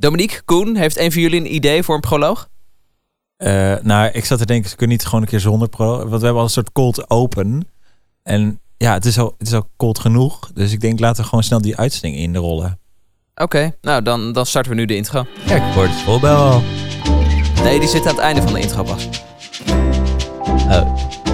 Dominique, Koen, heeft een van jullie een idee voor een proloog? Uh, nou, ik zat te denken, ze kunnen niet gewoon een keer zonder pro. Want we hebben al een soort cold open. En ja, het is al, het is al cold genoeg. Dus ik denk, laten we gewoon snel die uitzending inrollen. Oké, nou dan, dan starten we nu de intro. Kijk, ik hoor het. Nee, die zit aan het einde van de intro pas. Oh.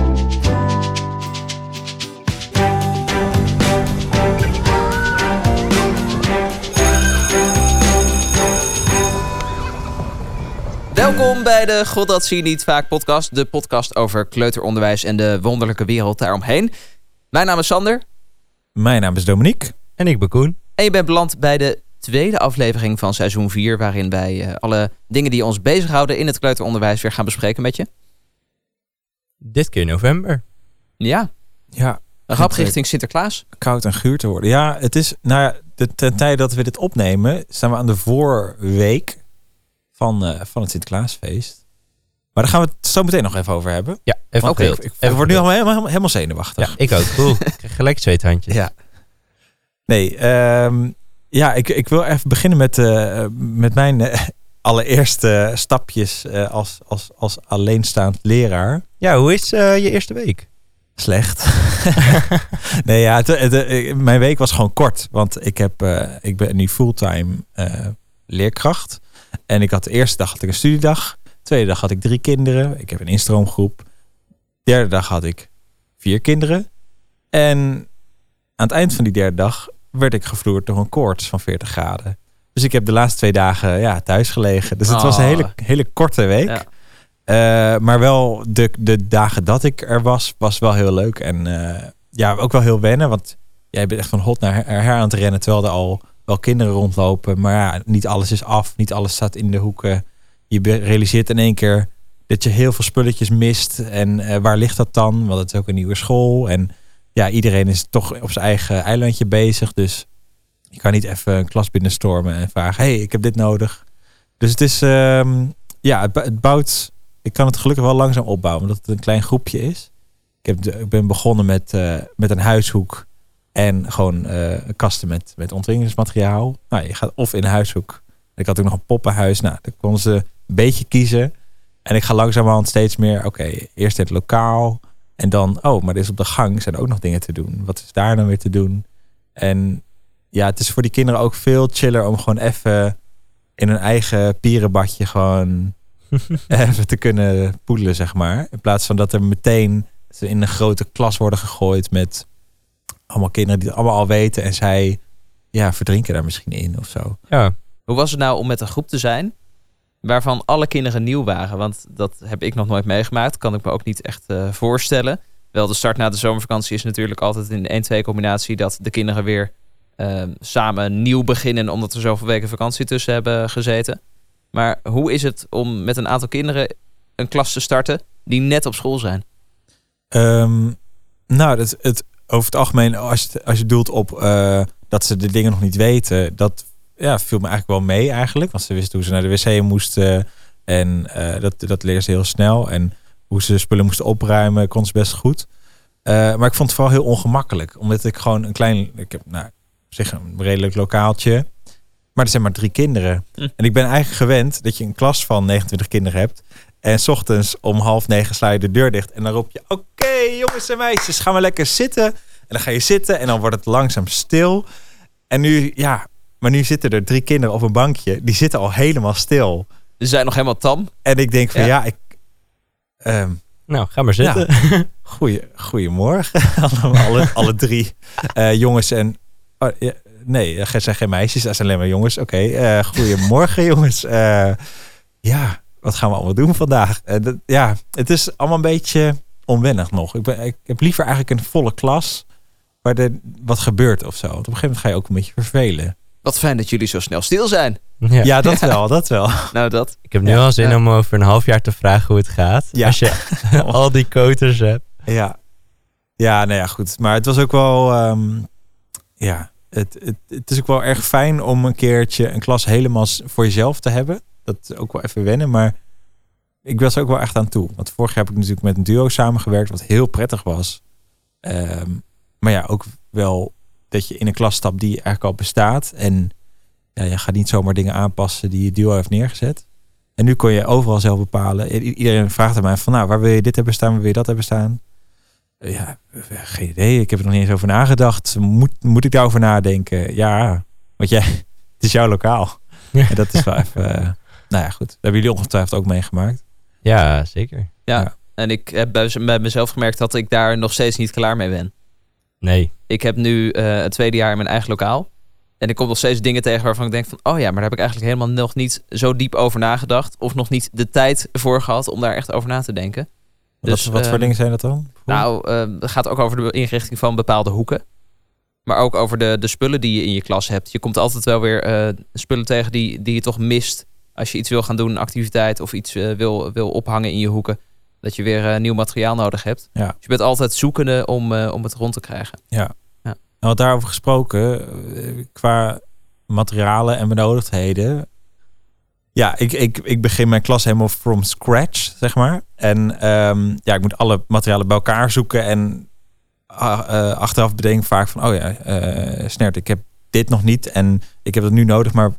Welkom bij de God dat zie je niet vaak podcast. De podcast over kleuteronderwijs en de wonderlijke wereld daaromheen. Mijn naam is Sander. Mijn naam is Dominique. En ik ben Koen. En je bent beland bij de tweede aflevering van seizoen 4... waarin wij uh, alle dingen die ons bezighouden in het kleuteronderwijs... weer gaan bespreken met je. Dit keer november. Ja. Ja. Een grap richting Sinterklaas. Koud en guur te worden. Ja, het is... Nou ja, de, ten tijde dat we dit opnemen... staan we aan de voorweek van, uh, van het Sinterklaasfeest. Maar daar gaan we het zo meteen nog even over hebben. Ja, even okay. Ik, ik word nu al helemaal, helemaal zenuwachtig. Ja, ik ook. Cool. ik krijg gelijk zweethandjes. Ja. Nee, ehm, ja, ik, ik wil even beginnen met, uh, met mijn uh, allereerste stapjes uh, als, als, als alleenstaand leraar. Ja, hoe is je eerste week? Slecht. nee, ja, het, het, mijn week was gewoon kort. Want ik, heb, ik ben nu fulltime leerkracht. En ik had de eerste dag had ik een studiedag. De tweede dag had ik drie kinderen. Ik heb een instroomgroep. De derde dag had ik vier kinderen. En aan het eind van die derde dag werd ik gevloerd door een koorts van 40 graden. Dus ik heb de laatste twee dagen ja, thuis gelegen. Dus het was een hele, hele korte week. Ja. Uh, maar wel de, de dagen dat ik er was, was wel heel leuk. En uh, ja, ook wel heel wennen. Want jij bent echt van hot naar her, her aan het rennen. Terwijl er al wel kinderen rondlopen. Maar ja, niet alles is af. Niet alles staat in de hoeken. Je realiseert in één keer dat je heel veel spulletjes mist. En uh, waar ligt dat dan? Want het is ook een nieuwe school. En ja, iedereen is toch op zijn eigen eilandje bezig. Dus je kan niet even een klas binnenstormen en vragen: hey, ik heb dit nodig. Dus het is, um, ja, het, bouwt. Ik kan het gelukkig wel langzaam opbouwen, omdat het een klein groepje is. Ik, heb ik ben begonnen met, uh, met een huishoek en gewoon uh, kasten met, met ontwikkelingsmateriaal. Nou, je gaat of in huishoek. Ik had ook nog een poppenhuis. Nou, daar konden ze een beetje kiezen. En ik ga langzamerhand steeds meer, oké, okay, eerst het lokaal. En dan, oh, maar er is op de gang zijn ook nog dingen te doen. Wat is daar dan weer te doen? En ja, het is voor die kinderen ook veel chiller om gewoon even in hun eigen pierenbadje gewoon even te kunnen poedelen, zeg maar. In plaats van dat er meteen ze in een grote klas worden gegooid met allemaal kinderen die het allemaal al weten. En zij ja, verdrinken daar misschien in of zo. Ja. Hoe was het nou om met een groep te zijn waarvan alle kinderen nieuw waren? Want dat heb ik nog nooit meegemaakt. Kan ik me ook niet echt uh, voorstellen. Wel, de start na de zomervakantie is natuurlijk altijd in de 1-2 combinatie dat de kinderen weer uh, samen nieuw beginnen omdat er zoveel weken vakantie tussen hebben gezeten. Maar hoe is het om met een aantal kinderen een klas te starten die net op school zijn? Um, nou, het, het, over het algemeen, als je, als je doelt op uh, dat ze de dingen nog niet weten, dat ja, viel me eigenlijk wel mee eigenlijk. Want ze wisten hoe ze naar de wc moesten. En uh, dat, dat leerden ze heel snel. En hoe ze spullen moesten opruimen, kon ze best goed. Uh, maar ik vond het vooral heel ongemakkelijk. Omdat ik gewoon een klein, ik heb nou, zeg een redelijk lokaaltje. Maar er zijn maar drie kinderen. Hm. En ik ben eigenlijk gewend dat je een klas van 29 kinderen hebt. En s ochtends om half negen sla je de deur dicht. En dan roep je, oké okay, jongens en meisjes, gaan we lekker zitten. En dan ga je zitten en dan wordt het langzaam stil. En nu, ja, maar nu zitten er drie kinderen op een bankje. Die zitten al helemaal stil. Ze zijn nog helemaal tam. En ik denk van ja, ja ik... Um, nou, ga maar zitten. Ja. Goeie, goedemorgen. alle, alle, alle drie uh, jongens en... Oh, ja, nee, er zijn geen meisjes, dat zijn alleen maar jongens. Oké, okay, uh, goedemorgen jongens. Uh, ja, wat gaan we allemaal doen vandaag? Dat, ja, het is allemaal een beetje onwennig nog. Ik, ben, ik heb liever eigenlijk een volle klas waar er wat gebeurt of zo. Want op een gegeven moment ga je ook een beetje vervelen. Wat fijn dat jullie zo snel stil zijn. Ja, ja dat wel, dat wel. Nou, dat. Ik heb nu ja, al zin ja. om over een half jaar te vragen hoe het gaat. Ja. Als je al die koters hebt. Ja. Ja, nou ja, goed. Maar het was ook wel... Um, ja, het, het, het is ook wel erg fijn om een keertje een klas helemaal voor jezelf te hebben. Dat is ook wel even wennen, maar ik was er ook wel echt aan toe. Want vorig jaar heb ik natuurlijk met een duo samengewerkt, wat heel prettig was. Um, maar ja, ook wel dat je in een klas stapt die eigenlijk al bestaat. En ja, je gaat niet zomaar dingen aanpassen die je duo heeft neergezet. En nu kon je overal zelf bepalen. Iedereen vraagt aan mij van, nou, waar wil je dit hebben staan, waar wil je dat hebben staan? Eh, Ja, geen idee. Ik heb er nog niet eens over nagedacht. Moet, moet ik daarover nadenken? Ja, want jij, het is jouw lokaal. Ja. En dat is wel even, eh, nou ja, goed. Dat hebben jullie ongetwijfeld ook meegemaakt. Ja, zeker. Ja. Ja. En ik heb bij, bij mezelf gemerkt dat ik daar nog steeds niet klaar mee ben. Nee. Ik heb nu eh, het tweede jaar in mijn eigen lokaal. En ik kom nog steeds dingen tegen waarvan ik denk van... oh ja, maar daar heb ik eigenlijk helemaal nog niet zo diep over nagedacht. Of nog niet de tijd voor gehad om daar echt over na te denken. Dus, wat wat voor ehm, dingen zijn dat dan? Nou, eh, het gaat ook over de inrichting van bepaalde hoeken. Maar ook over de, de spullen die je in je klas hebt. Je komt altijd wel weer eh, spullen tegen die, die je toch mist... als je iets wil gaan doen, een activiteit... of iets eh, wil, wil ophangen in je hoeken. Dat je weer eh, nieuw materiaal nodig hebt. Ja. Dus je bent altijd zoekende om, eh, om het rond te krijgen. En wat daarover gesproken, qua materialen en benodigdheden. Ja, ik, ik, ik begin mijn klas helemaal from scratch, zeg maar. En ehm, ja, ik moet alle materialen bij elkaar zoeken. En ah, achteraf bedenk ik vaak van, oh ja, Snert, ik heb dit nog niet. En ik heb het nu nodig, maar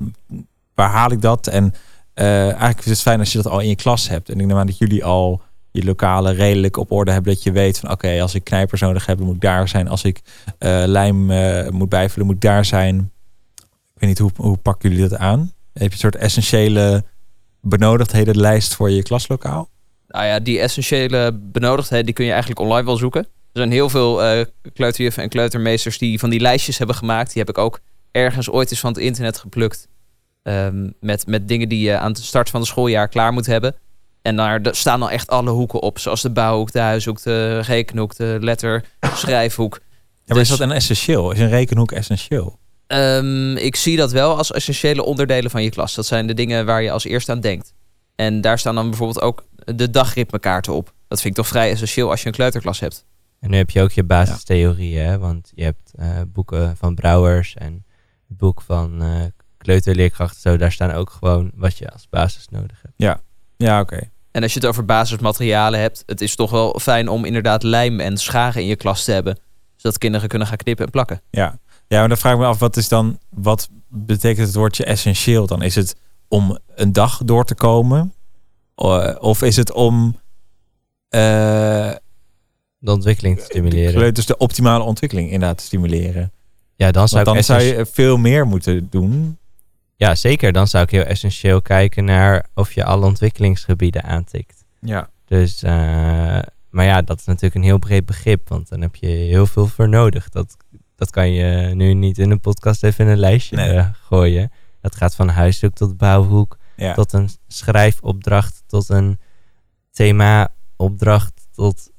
waar haal ik dat? En eigenlijk is het fijn als je dat al in je klas hebt. En ik neem aan dat jullie al je lokale redelijk op orde hebben. Dat je weet van, oké, als ik knijpers nodig heb, moet ik daar zijn. Als ik eh, lijm eh, moet bijvullen, moet ik daar zijn. Ik weet niet, hoe, hoe pakken jullie dat aan? Heb je een soort essentiële benodigdhedenlijst voor je klaslokaal? Nou ja, die essentiële benodigdheden die kun je eigenlijk online wel zoeken. Er zijn heel veel eh kleuterjuffen en kleutermeesters die van die lijstjes hebben gemaakt. Die heb ik ook ergens ooit eens van het internet geplukt. Ehm, met, met dingen die je aan de start van het schooljaar klaar moet hebben. En daar staan dan echt alle hoeken op. Zoals de bouwhoek, de huishoek, de rekenhoek, de letter, schrijfhoek. Ja, maar Dus- is dat een essentieel? Is een rekenhoek essentieel? Ehm, ik zie dat wel als essentiële onderdelen van je klas. Dat zijn de dingen waar je als eerste aan denkt. En daar staan dan bijvoorbeeld ook de dagritmekaarten op. Dat vind ik toch vrij essentieel als je een kleuterklas hebt. En nu heb je ook je basistheorieën, hè? want je hebt eh, boeken van Brouwers en het boek van eh kleuterleerkrachten. Zo, daar staan ook gewoon wat je als basis nodig hebt. Ja, oké. En als je het over basismaterialen hebt, het is toch wel fijn om inderdaad lijm en scharen in je klas te hebben. Zodat kinderen kunnen gaan knippen en plakken. Ja. ja, maar dan vraag ik me af, wat is dan, wat betekent het woordje essentieel dan? Is het om een dag door te komen? Of is het om eh De ontwikkeling te stimuleren. dus de optimale ontwikkeling inderdaad te stimuleren? Ja, dan zou, Want ik dan zou je veel meer moeten doen. Ja, zeker. Dan zou ik heel essentieel kijken naar of je alle ontwikkelingsgebieden aantikt. Ja. Dus, eh, maar ja, dat is natuurlijk een heel breed begrip, want dan heb je heel veel voor nodig. Dat, dat kan je nu niet in een podcast even in een lijstje Nee. eh, gooien. Dat gaat van huishoek tot bouwhoek, Ja. tot een schrijfopdracht, tot een themaopdracht, tot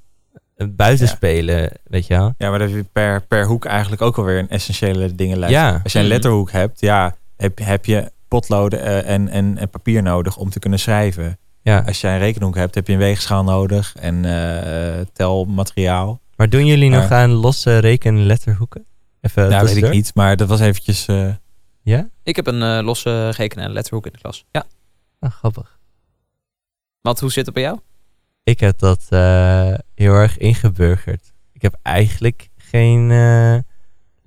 een buitenspelen, weet je wel. ja, maar heb je per, per hoek eigenlijk ook alweer een essentiële dingenlijst. Ja. Als je een Mhm. letterhoek hebt, ja, heb, heb je potloden eh, en, en, en papier nodig om te kunnen schrijven. Ja, Als je een rekenhoek hebt, heb je een weegschaal nodig en eh, telmateriaal. maar doen jullie nog aan losse rekenen-letterhoeken? Even nou, weet ik niet, maar dat was eventjes... eh, Ja? Ik heb een eh, losse rekenen- en letterhoek in de klas. Ja. Ah, grappig. Want hoe zit het bij jou? Ik heb dat eh, heel erg ingeburgerd. Ik heb eigenlijk geen eh,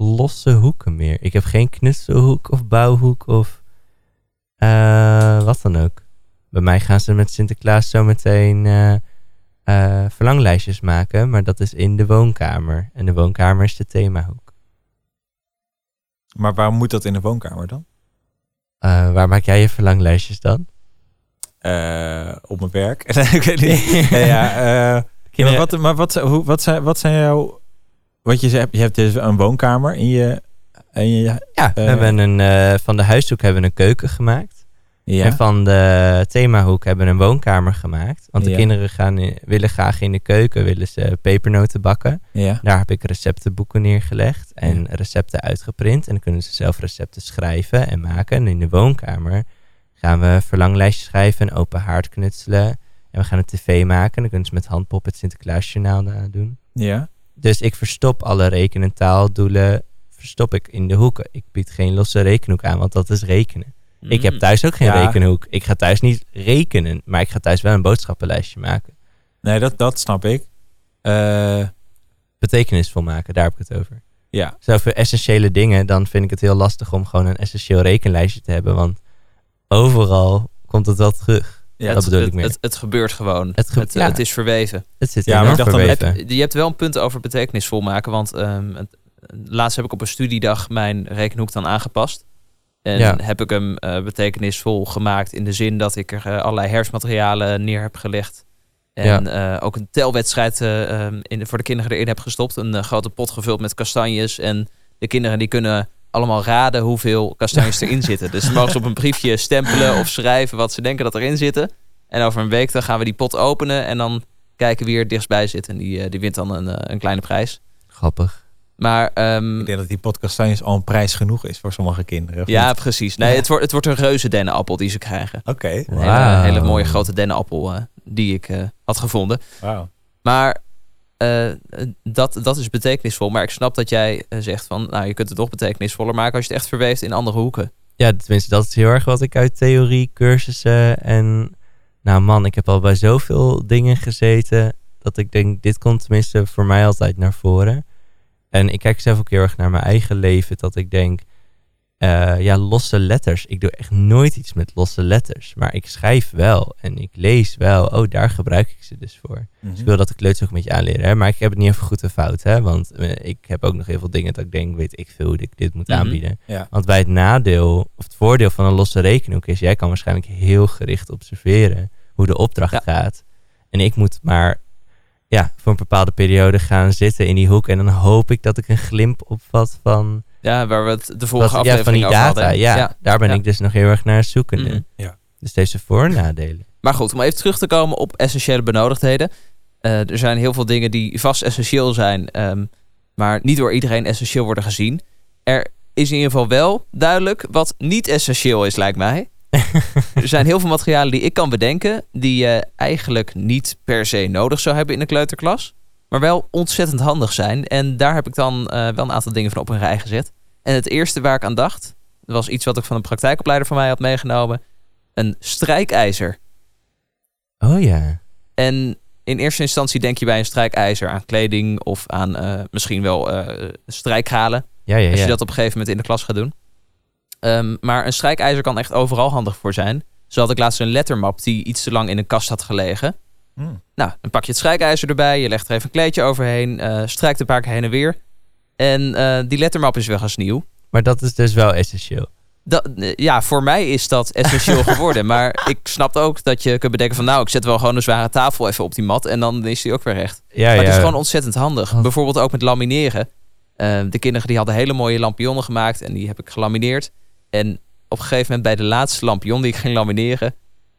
losse hoeken meer. Ik heb geen knutselhoek of bouwhoek of eh, wat dan ook. Bij mij gaan ze met Sinterklaas zo meteen eh, eh, verlanglijstjes maken, maar dat is in de woonkamer. En de woonkamer is de themahoek. maar waarom moet dat in de woonkamer dan? Waar maak jij je verlanglijstjes dan? Op mijn werk? Ik weet niet. Ja, ja, maar wat, maar wat, hoe, wat, zijn, wat zijn jouw... Wat je zegt, je hebt dus een woonkamer in je... In je Ja, we Eh, hebben een, eh, van de huishoek hebben we een keuken gemaakt. ja. En van de themahoek hebben we een woonkamer gemaakt. Want de Ja. kinderen gaan in- willen graag in de keuken willen ze pepernoten bakken. ja. Daar heb ik receptenboeken neergelegd en recepten uitgeprint. En dan kunnen ze zelf recepten schrijven en maken. En in de woonkamer gaan we verlanglijstjes schrijven en open haard knutselen. En we gaan een tv maken. En dan kunnen ze met handpop het Sinterklaasjournaal doen. Ja. Dus ik verstop alle reken- en taaldoelen verstop ik in de hoeken. Ik bied geen losse rekenhoek aan, want dat is rekenen. Ik heb Mm. thuis ook geen Ja. rekenhoek. Ik ga thuis niet rekenen, maar ik ga thuis wel een boodschappenlijstje maken. Nee, dat, dat snap ik. Eh, Betekenisvol maken, daar heb ik het over. Ja, Zoveel essentiële dingen, dan vind ik het heel lastig om gewoon een essentieel rekenlijstje te hebben. Want overal komt het wel terug. Ja dat bedoel het, ik meer. Het, het gebeurt gewoon. Het Het, ge- ja. het is verweven. Het zit Ja, maar dacht dan-. Je hebt wel een punt over betekenisvol maken. Want ehm, het- laatst heb ik op een studiedag mijn rekenhoek dan aangepast. En Ja. heb ik hem eh, betekenisvol gemaakt in de zin dat ik er eh, allerlei herfstmaterialen neer heb gelegd. En eh, ook een telwedstrijd eh, ehm, in, voor de kinderen erin heb gestopt. Een grote pot gevuld met kastanjes. En de kinderen die kunnen allemaal raden hoeveel kastanjes erin zitten. Dus ze mogen ze op een briefje stempelen of schrijven wat ze denken dat erin zitten. En over een week dan gaan we die pot openen en dan kijken wie er dichtstbij zit. En die, eh, die wint dan een, eh, een kleine prijs. Grappig. Maar ehm, Ik denk dat die podcast al een prijs genoeg is voor sommige kinderen. ja, niet? precies. Nee, Ja. het, wordt, het wordt een reuze dennenappel die ze krijgen. Oké, Een hele, mooie grote dennenappel eh, die ik eh, had gevonden. wauw. Maar eh, dat, dat is betekenisvol. Maar ik snap dat jij eh, zegt van, nou, je kunt het toch betekenisvoller maken als je het echt verweeft in andere hoeken. Ja, tenminste, dat is heel erg wat ik uit theorie, cursussen en... Nou man, ik heb al bij zoveel dingen gezeten dat ik denk, dit komt tenminste voor mij altijd naar voren. En ik kijk zelf ook heel erg naar mijn eigen leven, dat ik denk, eh, ja, losse letters. Ik doe echt nooit iets met losse letters, maar ik schrijf wel en ik lees wel. Oh, daar gebruik ik ze dus voor. Mhm. Dus ik wil dat de kleuters ook een beetje aanleren. Hè? Maar ik heb het niet even goed en fout. Hè? Want eh, ik heb ook nog heel veel dingen dat ik denk, weet ik veel hoe ik dit moet Mhm. aanbieden. Ja. Want bij het nadeel, of het voordeel van een losse rekenhoek is, jij kan waarschijnlijk heel gericht observeren hoe de opdracht Ja. gaat. En ik moet maar ja, voor een bepaalde periode gaan zitten in die hoek. En dan hoop ik dat ik een glimp opvat van, Ja, waar we het de vorige wat, ja, aflevering van die over data. hadden. Ja, daar ben ja. ik dus nog heel erg naar zoekende. Mhm. Ja. Dus deze voor- en nadelen. Maar goed, om even terug te komen op essentiële benodigdheden. Eh, er zijn heel veel dingen die vast essentieel zijn, ehm, maar niet door iedereen essentieel worden gezien. Er is in ieder geval wel duidelijk wat niet essentieel is, lijkt mij. er zijn heel veel materialen die ik kan bedenken, die je eigenlijk niet per se nodig zou hebben in een kleuterklas, maar wel ontzettend handig zijn. En daar heb ik dan eh, wel een aantal dingen van op een rij gezet. En het eerste waar ik aan dacht, was iets wat ik van een praktijkopleider van mij had meegenomen. Een strijkijzer. Oh ja. En in eerste instantie denk je bij een strijkijzer aan kleding of aan eh, misschien wel eh strijkkralen. Ja, ja, Als ja. je dat op een gegeven moment in de klas gaat doen. Ehm, maar een strijkijzer kan echt overal handig voor zijn. Zo had ik laatst een lettermap die iets te lang in een kast had gelegen. Hmm. Nou, dan pak je het strijkijzer erbij, je legt er even een kleedje overheen, eh, strijkt een paar keer heen en weer. En eh, die lettermap is weg als nieuw. Maar dat is dus wel essentieel. Dat, eh, ja, voor mij is dat essentieel geworden. Maar ik snap ook dat je kunt bedenken van... nou, ik zet wel gewoon een zware tafel even op die mat... en dan is die ook weer recht. Ja, Maar ja. het is gewoon ontzettend handig. Bijvoorbeeld ook met lamineren. De kinderen die hadden hele mooie lampionnen gemaakt... en die heb ik gelamineerd. En op een gegeven moment bij de laatste lampion die ik ging lamineren...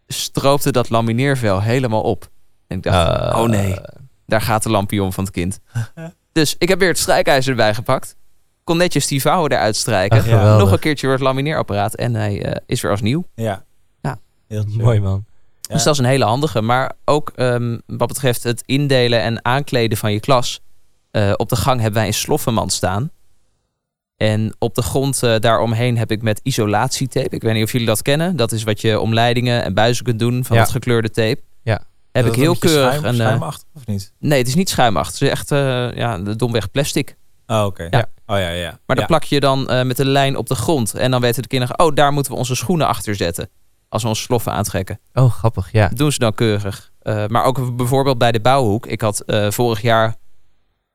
stroopte dat lamineervel helemaal op. En ik dacht, Eh, oh nee, daar gaat de lampion van het kind. dus ik heb weer het strijkijzer erbij gepakt. Kon netjes die vouwen eruit strijken. Nog een keertje door het lamineerapparaat en hij eh, is weer als nieuw. Ja. Ja. Heel. Mooi man. Ja. Dus dat is een hele handige. Maar ook ehm, wat betreft het indelen en aankleden van je klas. eh, op de gang hebben wij een sloffenmand staan. En op de grond eh, daaromheen heb ik met isolatietape. Ik weet niet of jullie dat kennen. Dat is wat je om leidingen en buizen kunt doen van Ja. dat gekleurde tape. Heb Dat ik heel keurig schuim- een... eh, schuimachtig of niet? nee, het is niet schuimachtig. Het is echt eh, ja, de domweg plastic. Oh, oké. Ja. Oh ja, ja. Maar dan plak je dan eh, met een lijn op de grond. En dan weten de kinderen, oh, daar moeten we onze schoenen achter zetten. Als we onze sloffen aantrekken. Oh, grappig, ja. Dat doen ze dan keurig. Eh, maar ook bijvoorbeeld bij de bouwhoek. Ik had eh, vorig jaar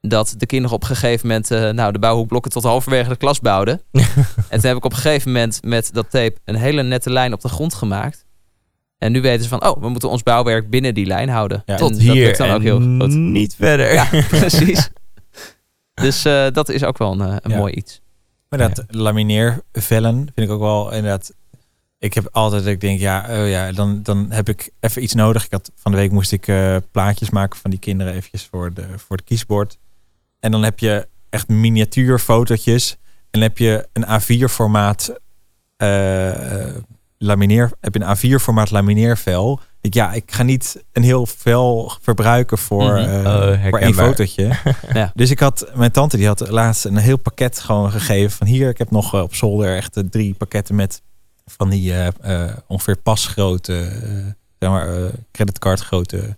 dat de kinderen op een gegeven moment eh, nou, de bouwhoekblokken tot halverwege de klas bouwden. en toen heb ik op een gegeven moment met dat tape een hele nette lijn op de grond gemaakt. En nu weten ze van, oh, we moeten ons bouwwerk binnen die lijn houden. Ja. Tot dat hier dan ook heel goed. niet verder. Ja, precies. Dus eh, dat is ook wel een, eh, een Ja. mooi iets. Maar dat lamineervellen vind ik ook wel inderdaad. Ik heb altijd dat ik denk, ja, oh ja, dan, dan heb ik even iets nodig. Ik had, van de week moest ik eh, plaatjes maken van die kinderen eventjes voor, de, voor het kiesbord. En dan heb je echt miniatuurfotootjes. En dan heb je een A4 formaat lamineer, heb je een A4 formaat lamineervel. Ik, ja, ik ga niet een heel vel verbruiken voor, Oh, voor één fotootje. Ja. Dus ik had, mijn tante die had laatst een heel pakket gewoon gegeven van hier, ik heb nog eh, op zolder echt eh, drie pakketten met van die eh, eh, ongeveer pasgrote, zeg maar, eh, creditcardgrote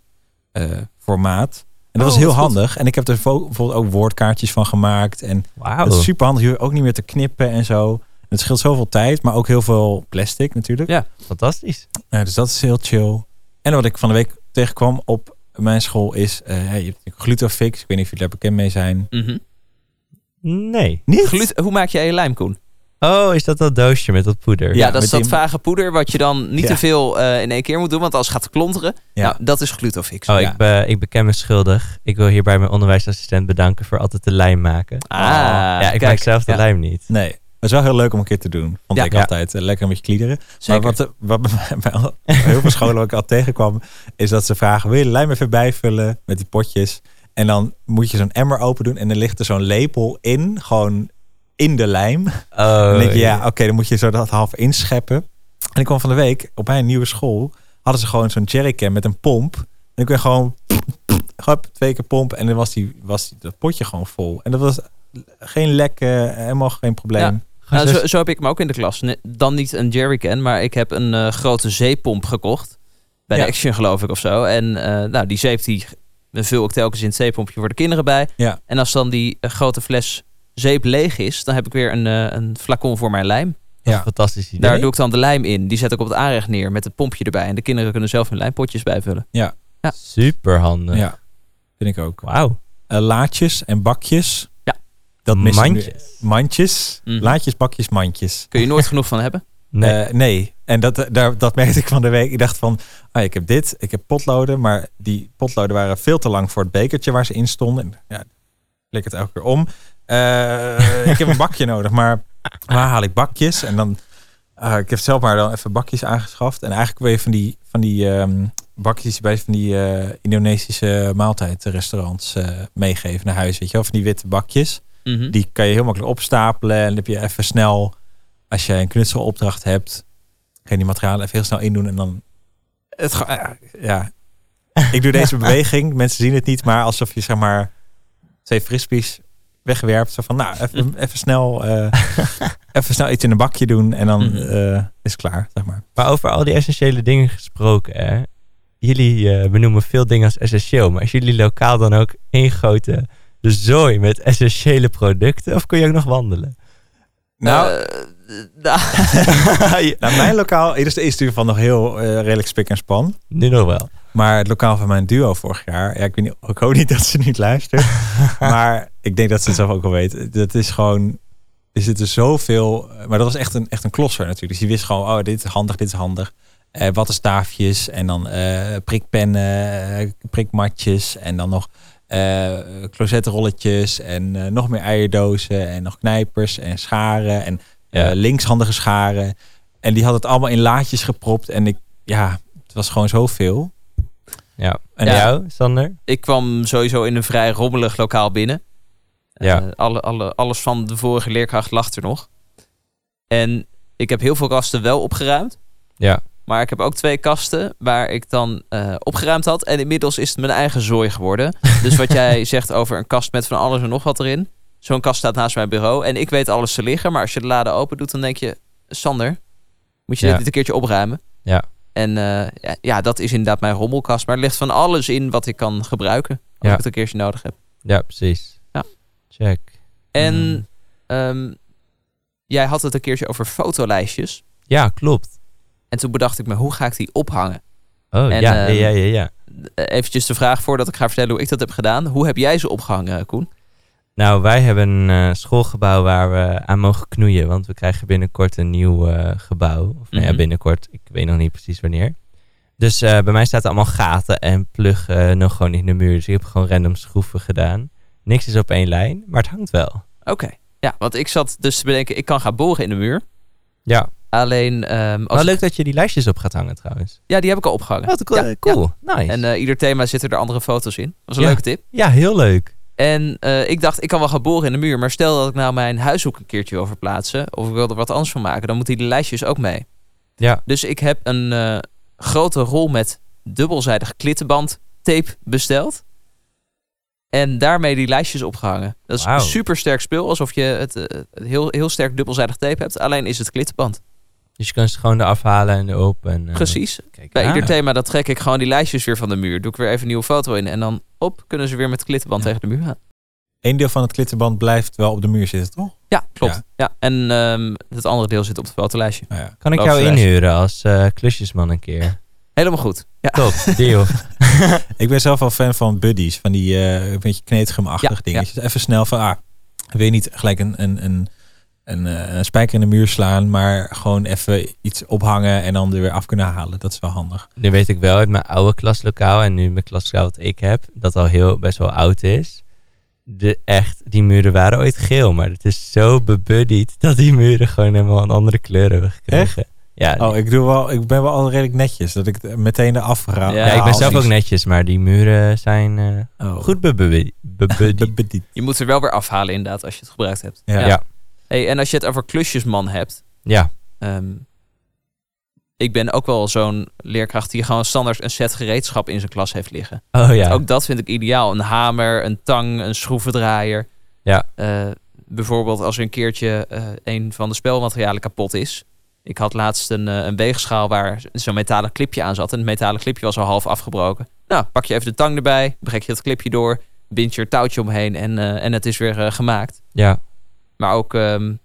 eh, formaat. En dat Oh, was heel goed. handig. En ik heb er vo- bijvoorbeeld ook woordkaartjes van gemaakt. En Wauw. dat is super handig. Je hoeft ook niet meer te knippen en zo. Het scheelt zoveel tijd, maar ook heel veel plastic natuurlijk. Ja. Fantastisch. Eh, dus dat is heel chill. En wat ik van de week tegenkwam op mijn school is... eh, ja, je hebt Glutofix. Ik weet niet of jullie daar bekend mee zijn. Mhm. Nee. Niet? Glut- hoe maak jij je lijm, Koen? Oh, is dat dat doosje met dat poeder? Ja, Ja, dat is dat die- vage poeder wat je dan niet Ja. te veel eh, in één keer moet doen, want als het gaat klonteren, Ja. nou, dat is glutofix. Oh, Ja. ik, be, ik beken me schuldig. Ik wil hierbij mijn onderwijsassistent bedanken voor altijd de lijm maken. Ah, ja, ik kijk. maak zelf de Ja. lijm niet. Nee. Dat is wel heel leuk om een keer te doen. Vond Ja. ik Ja. altijd. Eh, lekker een beetje kliederen. Zeker. Maar wat, wat bij, heel veel scholen ook al tegenkwam, is dat ze vragen: wil je de lijm even bijvullen met die potjes? En dan moet je zo'n emmer open doen en dan ligt er zo'n lepel in, gewoon in de lijm. Oh, dan denk je, ja, oké, dan moet je zo dat half inscheppen. En ik kwam van de week op mijn nieuwe school, hadden ze gewoon zo'n jerrycan met een pomp. En ik ben gewoon, hup, twee keer pomp en dan was, die, was die, dat potje gewoon vol. En dat was geen lek, eh, helemaal geen probleem. Ja. Nou, zo- heb ik hem ook in de klas. Dan niet een jerrycan, maar ik heb een eh, grote zeepomp gekocht. Bij Ja. de Action geloof ik of zo. En eh, nou, die zeep die vul ik telkens in het zeepompje voor de kinderen bij. Ja. En als dan die eh, grote fles zeep leeg is, dan heb ik weer een, eh, een flacon voor mijn lijm. Ja. fantastisch idee. Daar doe ik dan de lijm in. Die zet ik op het aanrecht neer met het pompje erbij. En de kinderen kunnen zelf hun lijmpotjes bijvullen. Super handig. Ja, vind ik ook. Wauw. Eh, laadjes en bakjes. Dat nu- Mandjes. Mandjes. Mhm. Laadjes, bakjes, mandjes. Kun je nooit genoeg van hebben. Nee. Nee. nee. En dat, daar, dat merkte ik van de week. Ik dacht van, ah, ik heb dit, ik heb potloden. Maar die potloden waren veel te lang voor het bekertje waar ze in stonden. En ja, ik het elke keer om. Eh, ik heb een bakje nodig, maar waar haal ik bakjes? En dan, ah, ik heb zelf maar dan even bakjes aangeschaft. En eigenlijk wil je van die, van die ehm, bakjes bij van die eh, Indonesische maaltijdrestaurants eh, meegeven naar huis. Weet je wel, van die witte bakjes. Mhm. Die kan je heel makkelijk opstapelen. En dan heb je even snel, als je een knutselopdracht hebt, ga je die materialen even heel snel indoen. En dan, het, eh, ja, ik doe deze beweging. Mensen zien het niet, maar alsof je zeg maar twee frisbees wegwerpt. Zo van, nou, even, even snel, eh, even snel iets in een bakje doen en dan Mhm. eh, is het klaar, zeg maar. Maar over al die essentiële dingen gesproken, hè. Jullie eh, benoemen veel dingen als essentieel. Maar is jullie lokaal dan ook één grote zooi met essentiële producten? Of kun je ook nog wandelen? Nou, Eh, nou, nou mijn lokaal is, is in ieder geval nog heel eh, redelijk spik en span. nu nog wel. Maar het lokaal van mijn duo vorig jaar, ja, ik, weet niet, ik hoop niet dat ze niet luistert. maar ik denk dat ze het zelf ook al weet. Dat is gewoon, er zitten zoveel. Maar dat was echt een, echt een klosser natuurlijk. Dus je wist gewoon, oh, dit is handig, dit is handig. Eh wattenstaafjes en dan eh, prikpennen, eh, prikmatjes en dan nog eh closetrolletjes en eh, nog meer eierdozen en nog knijpers en scharen en Ja. eh, linkshandige scharen. En die had het allemaal in laadjes gepropt en ik, ja, het was gewoon zoveel. Ja. En Ja. jou, Sander? ik kwam sowieso in een vrij rommelig lokaal binnen. Ja. Eh, alle, alle, alles van de vorige leerkracht lag er nog. En ik heb heel veel kasten wel opgeruimd. Ja. Maar ik heb ook twee kasten waar ik dan eh, opgeruimd had. En inmiddels is het mijn eigen zooi geworden. dus wat jij zegt over een kast met van alles en nog wat erin. Zo'n kast staat naast mijn bureau. En ik weet alles te liggen. Maar als je de lade open doet, dan denk je... Sander, moet je Ja. dit een keertje opruimen? Ja. En eh, ja, ja, dat is inderdaad mijn rommelkast. Maar er ligt van alles in wat ik kan gebruiken. Als Ja. ik het een keertje nodig heb. Ja, precies. Ja. Check. En Mm. ehm, jij had het een keertje over fotolijstjes. Ja, klopt. En toen bedacht ik me, hoe ga ik die ophangen? Oh, En, ja, ehm, ja, ja, ja. Eh, Eventjes de vraag voordat ik ga vertellen hoe ik dat heb gedaan. Hoe heb jij ze opgehangen, Koen? Nou, wij hebben een eh, schoolgebouw waar we aan mogen knoeien. Want we krijgen binnenkort een nieuw eh, gebouw. Of nou ja, Mhm. binnenkort. Ik weet nog niet precies wanneer. Dus eh, bij mij staat er allemaal gaten en pluggen nog gewoon in de muur. Dus ik heb gewoon random schroeven gedaan. Niks is op één lijn, maar het hangt wel. Oké. Ja, want ik zat dus te bedenken, ik kan gaan boren in de muur. Ja, Alleen, ehm, als wel ik- leuk dat je die lijstjes op gaat hangen trouwens. ja, die heb ik al opgehangen. Cool. Ja, cool. Nice. En eh, ieder thema zitten er andere foto's in. Dat was een Ja. leuke tip. ja, heel leuk. En eh, ik dacht, ik kan wel gaan boren in de muur. Maar stel dat ik nou mijn huishoek een keertje wil verplaatsen. Of ik wil er wat anders van maken. Dan moeten die lijstjes ook mee. Ja, Dus ik heb een eh, grote rol met dubbelzijdig klittenband tape besteld. En daarmee die lijstjes opgehangen. Dat is Wauw. super sterk spul. Alsof je het heel, heel sterk dubbelzijdig tape hebt. Alleen is het klittenband. Dus je kan ze gewoon eraf halen en erop. En, eh, Precies. kijk Bij ieder thema dat trek ik gewoon die lijstjes weer van de muur. Doe ik weer even een nieuwe foto in. En dan op kunnen ze weer met klittenband Ja. tegen de muur gaan. Eén deel van het klittenband blijft wel op de muur zitten, toch? Ja, klopt. Ja. Ja. En ehm, het andere deel zit op het fotolijstje. Nou ja. Kan ik jou inhuren als eh, klusjesman een keer? Helemaal goed. Ja. Top, deal. Ik ben zelf wel fan van buddies. Van die eh een beetje kneedgumachtige Ja, dingetjes. Even snel van, ah, wil je niet gelijk een, een, een, een, eh, een spijker in de muur slaan. Maar gewoon even iets ophangen en dan er weer af kunnen halen. Dat is wel handig. Nu weet ik wel uit mijn oude klaslokaal en nu mijn klaslokaal wat ik heb, dat al heel best wel oud is. De, echt, die muren waren ooit geel, maar het is zo bebuddied dat die muren gewoon helemaal een andere kleur hebben gekregen. Ja, Oh, ik, doe wel, ik ben wel al redelijk netjes. Dat ik het meteen eraf ga. Ja, ja, ik ben zelf ook net netjes, maar die muren zijn eh, oh. goed bebuddied. bebuddied. Bediend. Je moet er wel weer afhalen inderdaad als je het gebruikt hebt. Ja. Ja. Hey, en als je het over klusjesman hebt. Ja, ehm, ik ben ook wel zo'n leerkracht die gewoon standaard een set gereedschap in zijn klas heeft liggen. oh ja. Ook dat vind ik ideaal. Een hamer, een tang, een schroevendraaier. Ja. Eh, bijvoorbeeld als er een keertje eh, een van de spelmaterialen kapot is. Ik had laatst een, eh, een weegschaal waar zo'n metalen clipje aan zat. En het metalen clipje was al half afgebroken. Nou, pak je even de tang erbij, brek je het clipje door, bind je er touwtje omheen en, en het is weer gemaakt. ja. Maar ook ehm,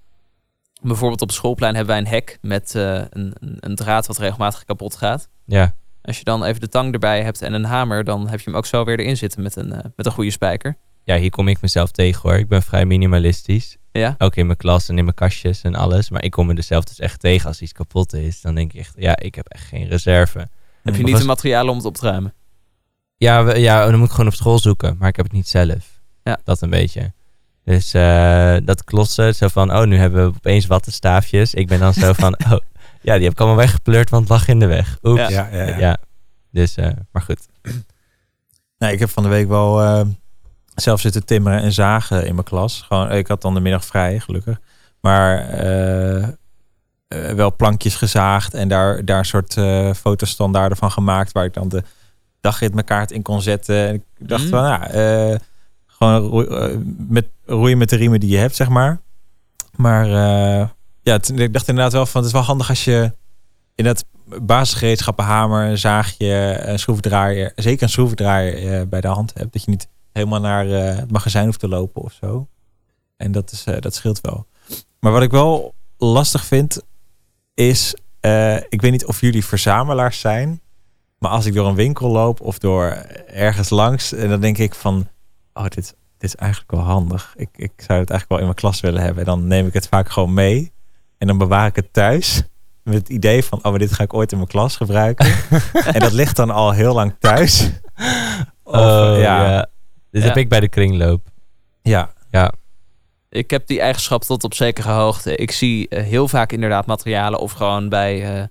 bijvoorbeeld op het schoolplein hebben wij een hek met eh, een, een, draad wat regelmatig kapot gaat. Ja, Als je dan even de tang erbij hebt en een hamer, dan heb je hem ook zo weer erin zitten met een, eh, met een goede spijker. ja, hier kom ik mezelf tegen hoor. Ik ben vrij minimalistisch. Ja, Ook in mijn klas en in mijn kastjes en alles. Maar ik kom me er zelf dus echt tegen als iets kapot is. Dan denk ik echt, ja, ik heb echt geen reserve. heb je niet was- de materialen om het op te ruimen? Ja, we- ja, dan moet ik gewoon op school zoeken. Maar ik heb het niet zelf. Ja. Dat een beetje. Dus eh, dat klotsen, zo van, oh, nu hebben we opeens wattenstaafjes. Ik ben dan zo van, oh, ja, die heb ik allemaal weggepleurd, want het lag in de weg. Oeps. Ja. Ja, Ja, ja. Dus, eh, maar goed. Nou, ik heb van de week wel eh, zelf zitten timmeren en zagen in mijn klas. Gewoon, ik had dan de middag vrij, gelukkig. Maar eh, eh, wel plankjes gezaagd en daar, daar een soort eh fotostandaarden van gemaakt. Waar ik dan de dagritmekaart in kon zetten. En ik dacht Mm. van, ja, eh, gewoon met, roeien met de riemen die je hebt, zeg maar. Maar eh, ja, ik dacht inderdaad wel van, het is wel handig als je in dat basisgereedschappen, hamer, een zaagje, een schroevendraaier, zeker een schroevendraaier eh, bij de hand hebt. Dat je niet helemaal naar eh, het magazijn hoeft te lopen of zo. En dat, is, dat scheelt wel. Maar wat ik wel lastig vind, is, ik weet niet of jullie verzamelaars zijn, maar als ik door een winkel loop of door ergens langs, en dan denk ik van, oh, dit, dit is eigenlijk wel handig. Ik, ik zou het eigenlijk wel in mijn klas willen hebben. En dan neem ik het vaak gewoon mee en dan bewaar ik het thuis. Met het idee van, oh, maar dit ga ik ooit in mijn klas gebruiken. en dat ligt dan al heel lang thuis. Of, oh, eh, ja. ja. Dit Ja. heb ik bij de kringloop. Ja, Ja, Ik heb die eigenschap tot op zekere hoogte. Ik zie eh, heel vaak inderdaad materialen of gewoon bij, eh,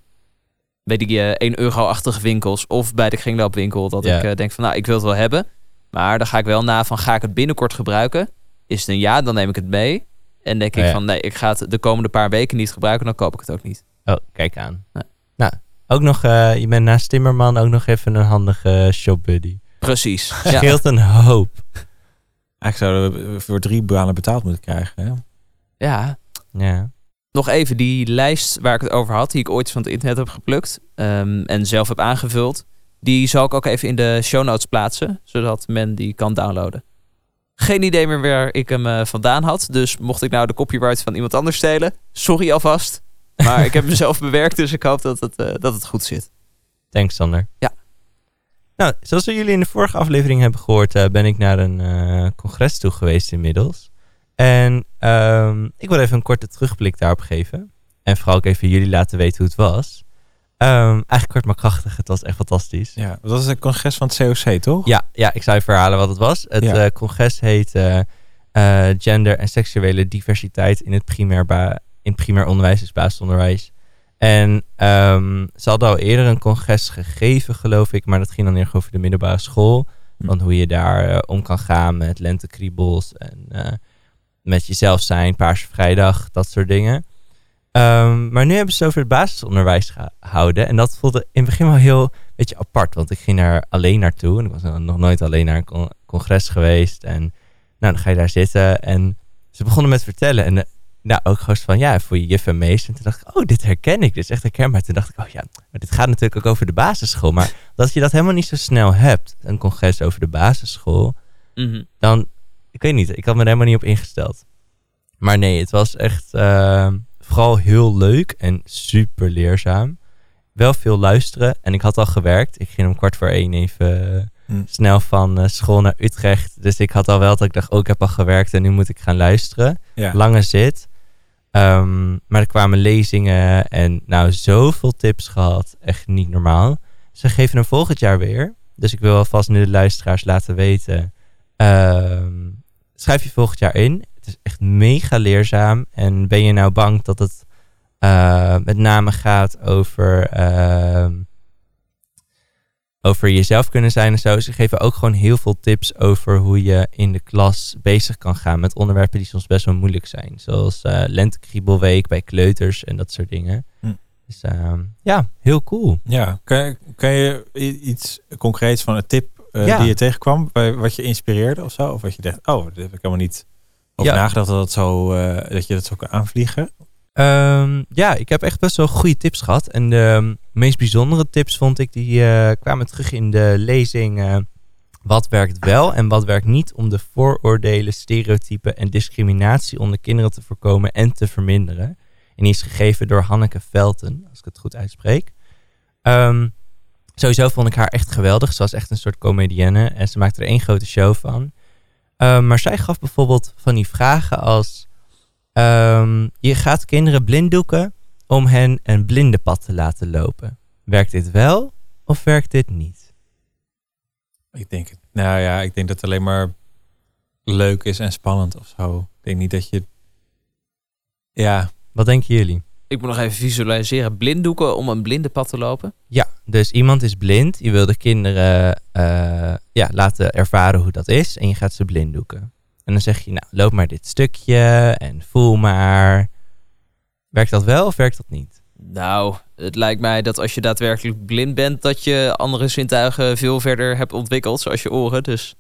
bij die eh 1 euro-achtige winkels of bij de kringloopwinkel dat Ja. ik eh, denk van nou, ik wil het wel hebben. Maar dan ga ik wel na van ga ik het binnenkort gebruiken? Is het een ja, dan neem ik het mee. En denk ik Oh ja. van nee, ik ga het de komende paar weken niet gebruiken, dan koop ik het ook niet. oh, kijk aan. Nee. Nou, ook nog, eh, je bent naast Timmerman ook nog even een handige shopbuddy. Precies. Ja. Scheelt een hoop. eigenlijk zouden we voor drie banen betaald moeten krijgen. Hè? ja. Ja. Nog even die lijst waar ik het over had, die ik ooit van het internet heb geplukt ehm, en zelf heb aangevuld. Die zal ik ook even in de show notes plaatsen, zodat men die kan downloaden. Geen idee meer waar ik hem eh, vandaan had, dus mocht ik nou de copyright van iemand anders stelen, sorry alvast. Maar ik heb hem zelf bewerkt, dus ik hoop dat het, eh, dat het goed zit. Thanks, Sander. Ja. Nou, zoals we jullie in de vorige aflevering hebben gehoord, eh, ben ik naar een congres toe geweest inmiddels. En ehm, ik wil even een korte terugblik daarop geven. En vooral ook even jullie laten weten hoe het was. Ehm, eigenlijk kort maar krachtig, het was echt fantastisch. Ja, dat is een congres van het COC, toch? Ja, ja, ik zou je verhalen wat het was. Het Ja. eh, congres heet eh, eh, Gender en seksuele diversiteit in het primair, in primair onderwijs, dus basisonderwijs. En ehm, ze hadden al eerder een congres gegeven, geloof ik, maar dat ging dan eerder over de middelbare school. Hm. Van hoe je daar om kan gaan met lentekriebels en met jezelf zijn, Paarse Vrijdag, dat soort dingen. Ehm, maar nu hebben ze het over het basisonderwijs gehouden. En dat voelde in het begin wel heel beetje apart. Want ik ging daar alleen naartoe. En ik was nog nooit alleen naar een con- congres geweest. En nou, dan ga je daar zitten. En ze begonnen met vertellen. En eh, nou, ook gewoon van, ja, voor je juf en meester. En toen dacht ik, oh, dit herken ik. Dit is echt herkenbaar. Toen dacht ik, oh ja, maar dit gaat natuurlijk ook over de basisschool. Maar dat je dat helemaal niet zo snel hebt, een congres over de basisschool, Mhm. dan, ik weet niet, ik had me er helemaal niet op ingesteld. Maar nee, het was echt eh, vooral heel leuk en super leerzaam. Wel veel luisteren en ik had al gewerkt. Ik ging om kwart voor één even eh, Hm. snel van eh, school naar Utrecht. Dus ik had al wel dat ik dacht, oh, ik heb al gewerkt en nu moet ik gaan luisteren. Ja. Lange zit. Ehm, maar er kwamen lezingen en nou, zoveel tips gehad. Echt niet normaal. Ze geven hem volgend jaar weer. Dus ik wil alvast nu de luisteraars laten weten. Ehm, schrijf je volgend jaar in. Het is echt mega leerzaam. En ben je nou bang dat het eh, met name gaat over, ehm, over jezelf kunnen zijn en zo. Ze geven ook gewoon heel veel tips over hoe je in de klas bezig kan gaan met onderwerpen die soms best wel moeilijk zijn. Zoals eh lentekriebelweek bij kleuters en dat soort dingen. Hm. Dus ehm, ja, heel cool. Ja, kan, je- kan je iets concreets van een tip eh, Ja. die je tegenkwam, wat je inspireerde of zo? Of wat je dacht, oh, daar heb ik helemaal niet over Ja. nagedacht dat, dat, zo, eh, dat je dat zo kan aanvliegen? Ehm, ja, ik heb echt best wel goede tips gehad. En de meest bijzondere tips vond ik, die eh, kwamen terug in de lezing. eh, wat werkt wel en wat werkt niet om de vooroordelen, stereotypen en discriminatie onder kinderen te voorkomen en te verminderen. En die is gegeven door Hanneke Velten, als ik het goed uitspreek. Ehm, sowieso vond ik haar echt geweldig. Ze was echt een soort comedienne en ze maakte er één grote show van. Ehm, maar zij gaf bijvoorbeeld van die vragen als... Ehm, je gaat kinderen blinddoeken om hen een blindenpad te laten lopen. Werkt dit wel of werkt dit niet? Ik denk het. Nou ja, ik denk dat het alleen maar leuk is en spannend of zo. Ik denk niet dat je. Ja, Wat denken jullie? Ik moet nog even visualiseren. Blinddoeken om een blinde pad te lopen. Ja, dus iemand is blind. Je wil de kinderen eh, ja, laten ervaren hoe dat is. En je gaat ze blinddoeken. En dan zeg je, nou, loop maar dit stukje en voel maar. Werkt dat wel of werkt dat niet? Nou, het lijkt mij dat als je daadwerkelijk blind bent, dat je andere zintuigen veel verder hebt ontwikkeld, zoals je oren. Dus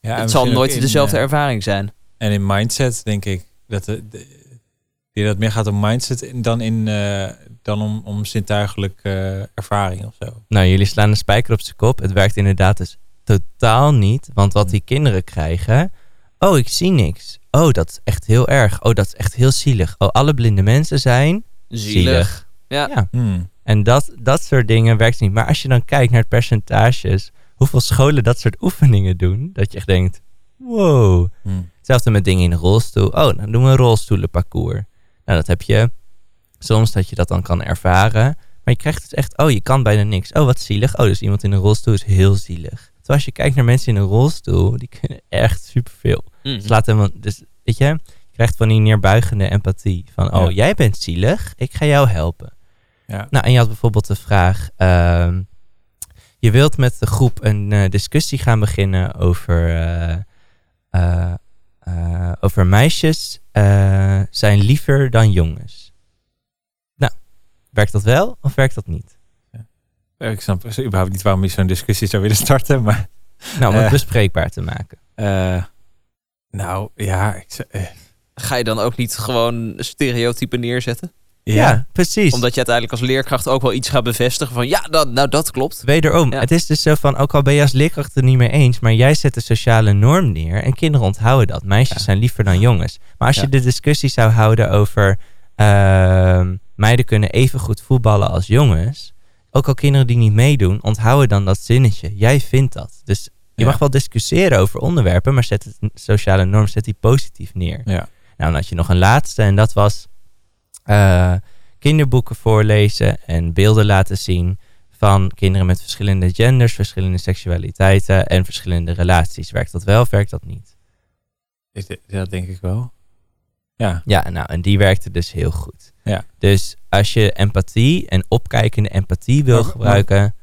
ja het zal nooit in, dezelfde eh, ervaring zijn. En in mindset denk ik dat de, de- die dat meer gaat om mindset in- dan, in, eh, dan om, om zintuigelijk eh, ervaring of zo. Nou, jullie slaan de spijker op zijn kop. Het werkt inderdaad dus totaal niet. Want wat die kinderen krijgen... Oh, ik zie niks. Oh, dat is echt heel erg. Oh, dat is echt heel zielig. Oh, alle blinde mensen zijn... Zielig. Ja. Ja. Hmm. En dat, dat soort dingen werkt niet. Maar als je dan kijkt naar het percentages... hoeveel scholen dat soort oefeningen doen... dat je echt denkt... Wow. Hmm. Hetzelfde met dingen in een rolstoel. Oh, dan doen we een rolstoelenparcours. Nou, dat heb je soms dat je dat dan kan ervaren. Maar je krijgt dus echt, oh, je kan bijna niks. Oh, wat zielig. Oh, dus iemand in een rolstoel is heel zielig. Terwijl als je kijkt naar mensen in een rolstoel, die kunnen echt superveel. Mhm. Dus laat hem, dus weet je, je krijgt van die neerbuigende empathie. Van, oh, Ja. jij bent zielig, ik ga jou helpen. Ja. Nou, en je had bijvoorbeeld de vraag, ehm, je wilt met de groep een eh, discussie gaan beginnen over, eh, eh, over meisjes eh, zijn liever dan jongens. Nou, werkt dat wel of werkt dat niet? Eh, Ik snap überhaupt niet waarom je zo'n discussie zou willen starten, maar Nou, om het bespreekbaar te maken. eh, nou ja, ik, Ga je dan ook niet gewoon stereotypen neerzetten? Ja, precies. Omdat je uiteindelijk als leerkracht ook wel iets gaat bevestigen van ja, dat, nou dat klopt. Wederom, het is dus zo van, ook al ben je als leerkracht het er niet mee eens, maar jij zet de sociale norm neer en kinderen onthouden dat. Meisjes zijn liever dan jongens. Maar als je de discussie zou houden over ehm, meiden kunnen even goed voetballen als jongens, ook al kinderen die niet meedoen, onthouden dan dat zinnetje. Jij vindt dat. Dus je mag wel discussiëren over onderwerpen, maar zet het sociale norm zet die positief neer. ja. Nou, dan had je nog een laatste en dat was eh, kinderboeken voorlezen en beelden laten zien van kinderen met verschillende genders, verschillende seksualiteiten en verschillende relaties. Werkt dat wel of werkt dat niet? De- dat denk ik wel. Ja, Ja, nou, en die werkte dus heel goed. Ja. Dus als je empathie en opkijkende empathie wil Maar- maar- gebruiken,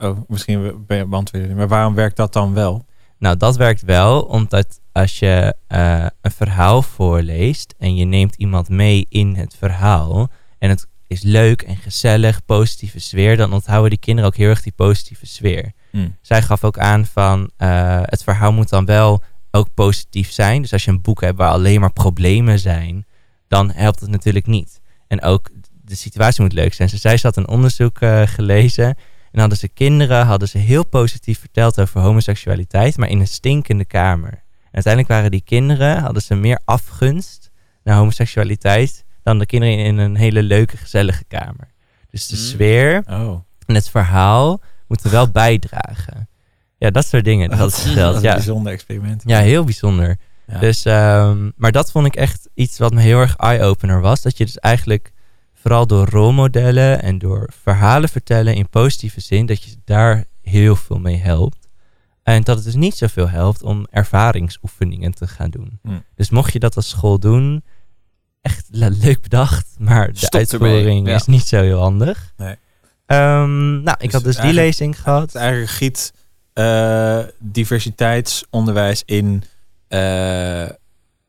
oh, misschien ben je beantwoorden, maar waarom werkt dat dan wel? Nou, dat werkt wel, omdat als je eh, een verhaal voorleest en je neemt iemand mee in het verhaal en het is leuk en gezellig, positieve sfeer, dan onthouden die kinderen ook heel erg die positieve sfeer. Hmm. Zij gaf ook aan van eh, het verhaal moet dan wel ook positief zijn. Dus als je een boek hebt waar alleen maar problemen zijn, dan helpt het natuurlijk niet. En ook de situatie moet leuk zijn. Dus zij zat een onderzoek eh, gelezen en hadden ze kinderen, hadden ze heel positief verteld over homoseksualiteit, maar in een stinkende kamer. En uiteindelijk waren die kinderen, hadden ze meer afgunst naar homoseksualiteit dan de kinderen in een hele leuke, gezellige kamer. Dus de Mm. sfeer Oh, en het verhaal moeten wel bijdragen. Ja, dat soort dingen. Dat dat is Ja, een bijzonder experiment. ja, heel bijzonder. Ja. Dus, ehm, maar dat vond ik echt iets wat me heel erg eye-opener was. Dat je dus eigenlijk vooral door rolmodellen en door verhalen vertellen in positieve zin, dat je daar heel veel mee helpt. En dat het dus niet zoveel helpt om ervaringsoefeningen te gaan doen. Hm. Dus mocht je dat als school doen, echt le- leuk bedacht, maar de Stop uitvoering ja. is niet zo heel handig. Nee. Ehm, nou, ik Dus had dus die lezing Het gehad. is eigenlijk giet eh, diversiteitsonderwijs in eh,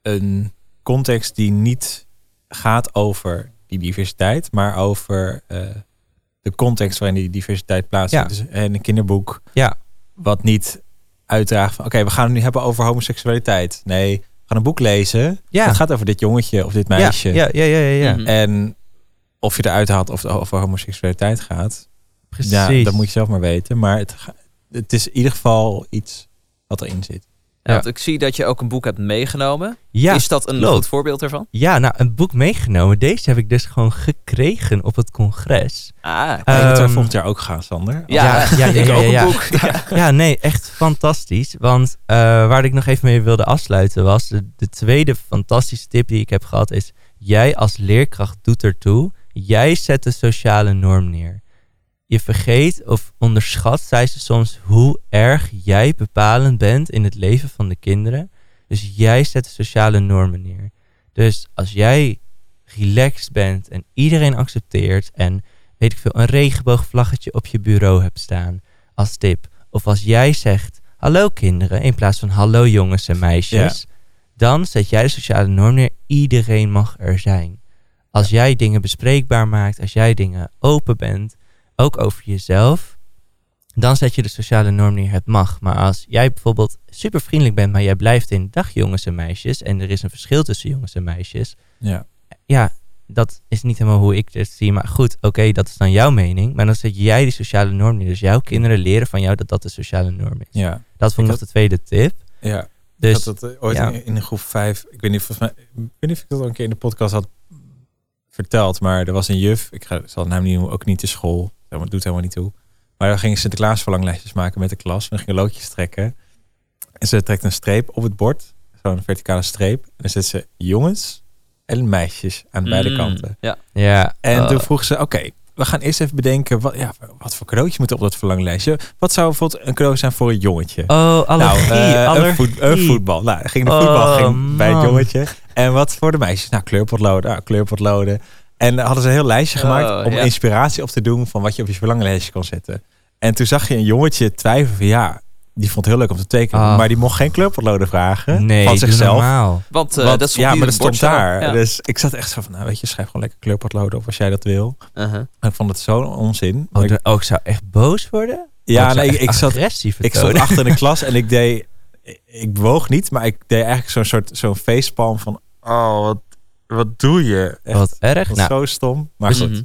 een context die niet gaat over die diversiteit, maar over eh, de context waarin die diversiteit plaatsvindt. Dus in een kinderboek Ja. wat niet uitdraagt van oké, we gaan het nu hebben over homoseksualiteit. Nee, we gaan een boek lezen. Ja. Het gaat over dit jongetje of dit meisje. Ja, ja, ja, ja, ja. Mhm. En of je eruit haalt of het over homoseksualiteit gaat, precies. ja, dat moet je zelf maar weten. Maar het, het is in ieder geval iets wat erin zit. Ja, want ik zie dat je ook een boek hebt meegenomen. Ja, is dat een goed voorbeeld ervan? Ja, nou, een boek meegenomen. Deze heb ik dus gewoon gekregen op het congres. Ah, Kijk, dat we Ehm, volgend jaar ook gaan, Sander. ja, ja, ja, ja, ik ja, ook ja. een boek. Ja. Ja, nee, echt fantastisch. Want eh, waar ik nog even mee wilde afsluiten was... De, de tweede fantastische tip die ik heb gehad is... Jij als leerkracht doet ertoe. Jij zet de sociale norm neer. Je vergeet of onderschat, zei ze soms, hoe erg jij bepalend bent in het leven van de kinderen. Dus jij zet de sociale normen neer. Dus als jij relaxed bent en iedereen accepteert en weet ik veel, een regenboogvlaggetje op je bureau hebt staan als tip. Of als jij zegt hallo kinderen in plaats van hallo jongens en meisjes. Dan zet jij de sociale norm neer. Iedereen mag er zijn. Als jij dingen bespreekbaar maakt, als jij dingen open bent, ook over jezelf, dan zet je de sociale norm neer. Het mag. Maar als jij bijvoorbeeld super vriendelijk bent, maar jij blijft in dag jongens en meisjes en er is een verschil tussen jongens en meisjes, Ja. ja, dat is niet helemaal hoe ik het zie. Maar goed, oké, dat is dan jouw mening. Maar dan zet jij die sociale norm neer. Dus jouw kinderen leren van jou dat dat de sociale norm is. Ja. Dat vond ik nog de tweede tip. ja. Dus dat eh, ooit ja. in, in groep 5. Ik weet niet, volgens mij, ik weet niet of ik dat al een keer in de podcast had verteld. Maar er was een juf. Ik ga, zal het naam niet noemen, ook niet de school. Dat doet helemaal niet toe. Maar dan ging Sinterklaas verlanglijstjes maken met de klas. En dan gingen loodjes trekken. En ze trekt een streep op het bord. Zo'n verticale streep. En dan zet ze jongens en meisjes aan beide Mm, kanten. Ja. ja, En oh, toen vroeg ze, oké, we gaan eerst even bedenken, wat, ja, wat voor cadeautjes moeten op dat verlanglijstje? Wat zou bijvoorbeeld een cadeau zijn voor een jongetje? oh, allergie, nou, eh, allergie. Een, voet- een voetbal. Nou, ging de Oh, voetbal ging bij het jongetje. En wat voor de meisjes? Nou, kleurpotloden. Nou, kleurpotloden. En dan hadden ze een heel lijstje gemaakt Oh, om ja. inspiratie op te doen van wat je op je verlanglijstje kon zetten. En toen zag je een jongetje twijfelen van ja, die vond het heel leuk om te tekenen, Ah. maar die mocht geen kleurpotloden vragen Nee, van zichzelf. normaal. Want eh, Want- dat stond ja, maar dat het stond zo. daar. Ja. Dus ik zat echt zo van, nou weet je, schrijf gewoon lekker kleurpotloden op als jij dat wil. Uh-huh. En ik vond het zo'n onzin. Oh, Ik- oh, ik zou echt boos worden? ja, nee, ik zat, ik stond achter in de klas en ik deed, ik bewoog niet, maar ik deed eigenlijk zo'n soort zo'n facepalm van, oh, wat, wat doe je? Echt, Wat erg. wat Nou, zo stom. Maar Dus- goed. Mhm.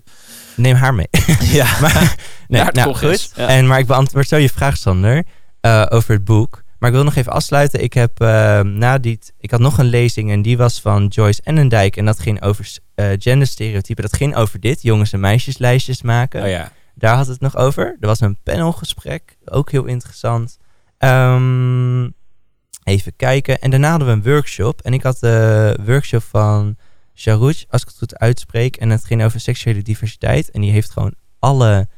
neem haar mee. Ja, maar, nee, het nou, goed. ja. En, maar ik beantwoord zo je vraag, Sander, eh, over het boek. Maar ik wil nog even afsluiten. Ik heb eh, na die... Ik had nog een lezing en die was van Joyce Ennendijk. En dat ging over eh genderstereotypen. Dat ging over dit, jongens en meisjeslijstjes maken. oh ja. Daar had het nog over. Er was een panelgesprek, ook heel interessant. Ehm, even kijken. En daarna hadden we een workshop. En ik had de workshop van Sharouj, als ik het goed uitspreek. En het ging over seksuele diversiteit. En die heeft gewoon alle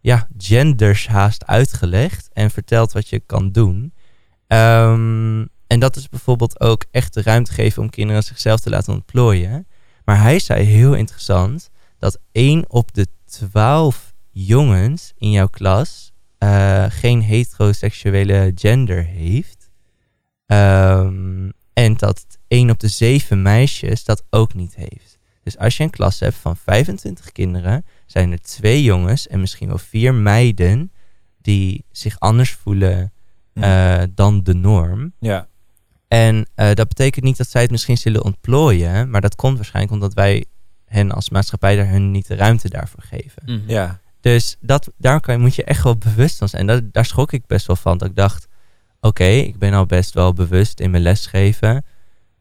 ja, genders haast uitgelegd. En verteld wat je kan doen. Ehm, en dat is bijvoorbeeld ook echt de ruimte geven om kinderen zichzelf te laten ontplooien. Maar hij zei heel interessant dat 1 op de 12 jongens in jouw klas eh, geen heteroseksuele gender heeft. Ehm, en dat 1 op de 7 meisjes dat ook niet heeft. Dus als je een klas hebt van 25 kinderen, zijn er twee jongens en misschien wel vier meiden die zich anders voelen Hm. eh, dan de norm. ja. En eh, dat betekent niet dat zij het misschien zullen ontplooien, maar dat komt waarschijnlijk omdat wij hen als maatschappij daar hun niet de ruimte daarvoor geven. Mhm. Ja. Dus dat, daar kan, moet je echt wel bewust van zijn. Dat, daar schrok ik best wel van. Dat ik dacht, oké, ik ben al best wel bewust in mijn lesgeven.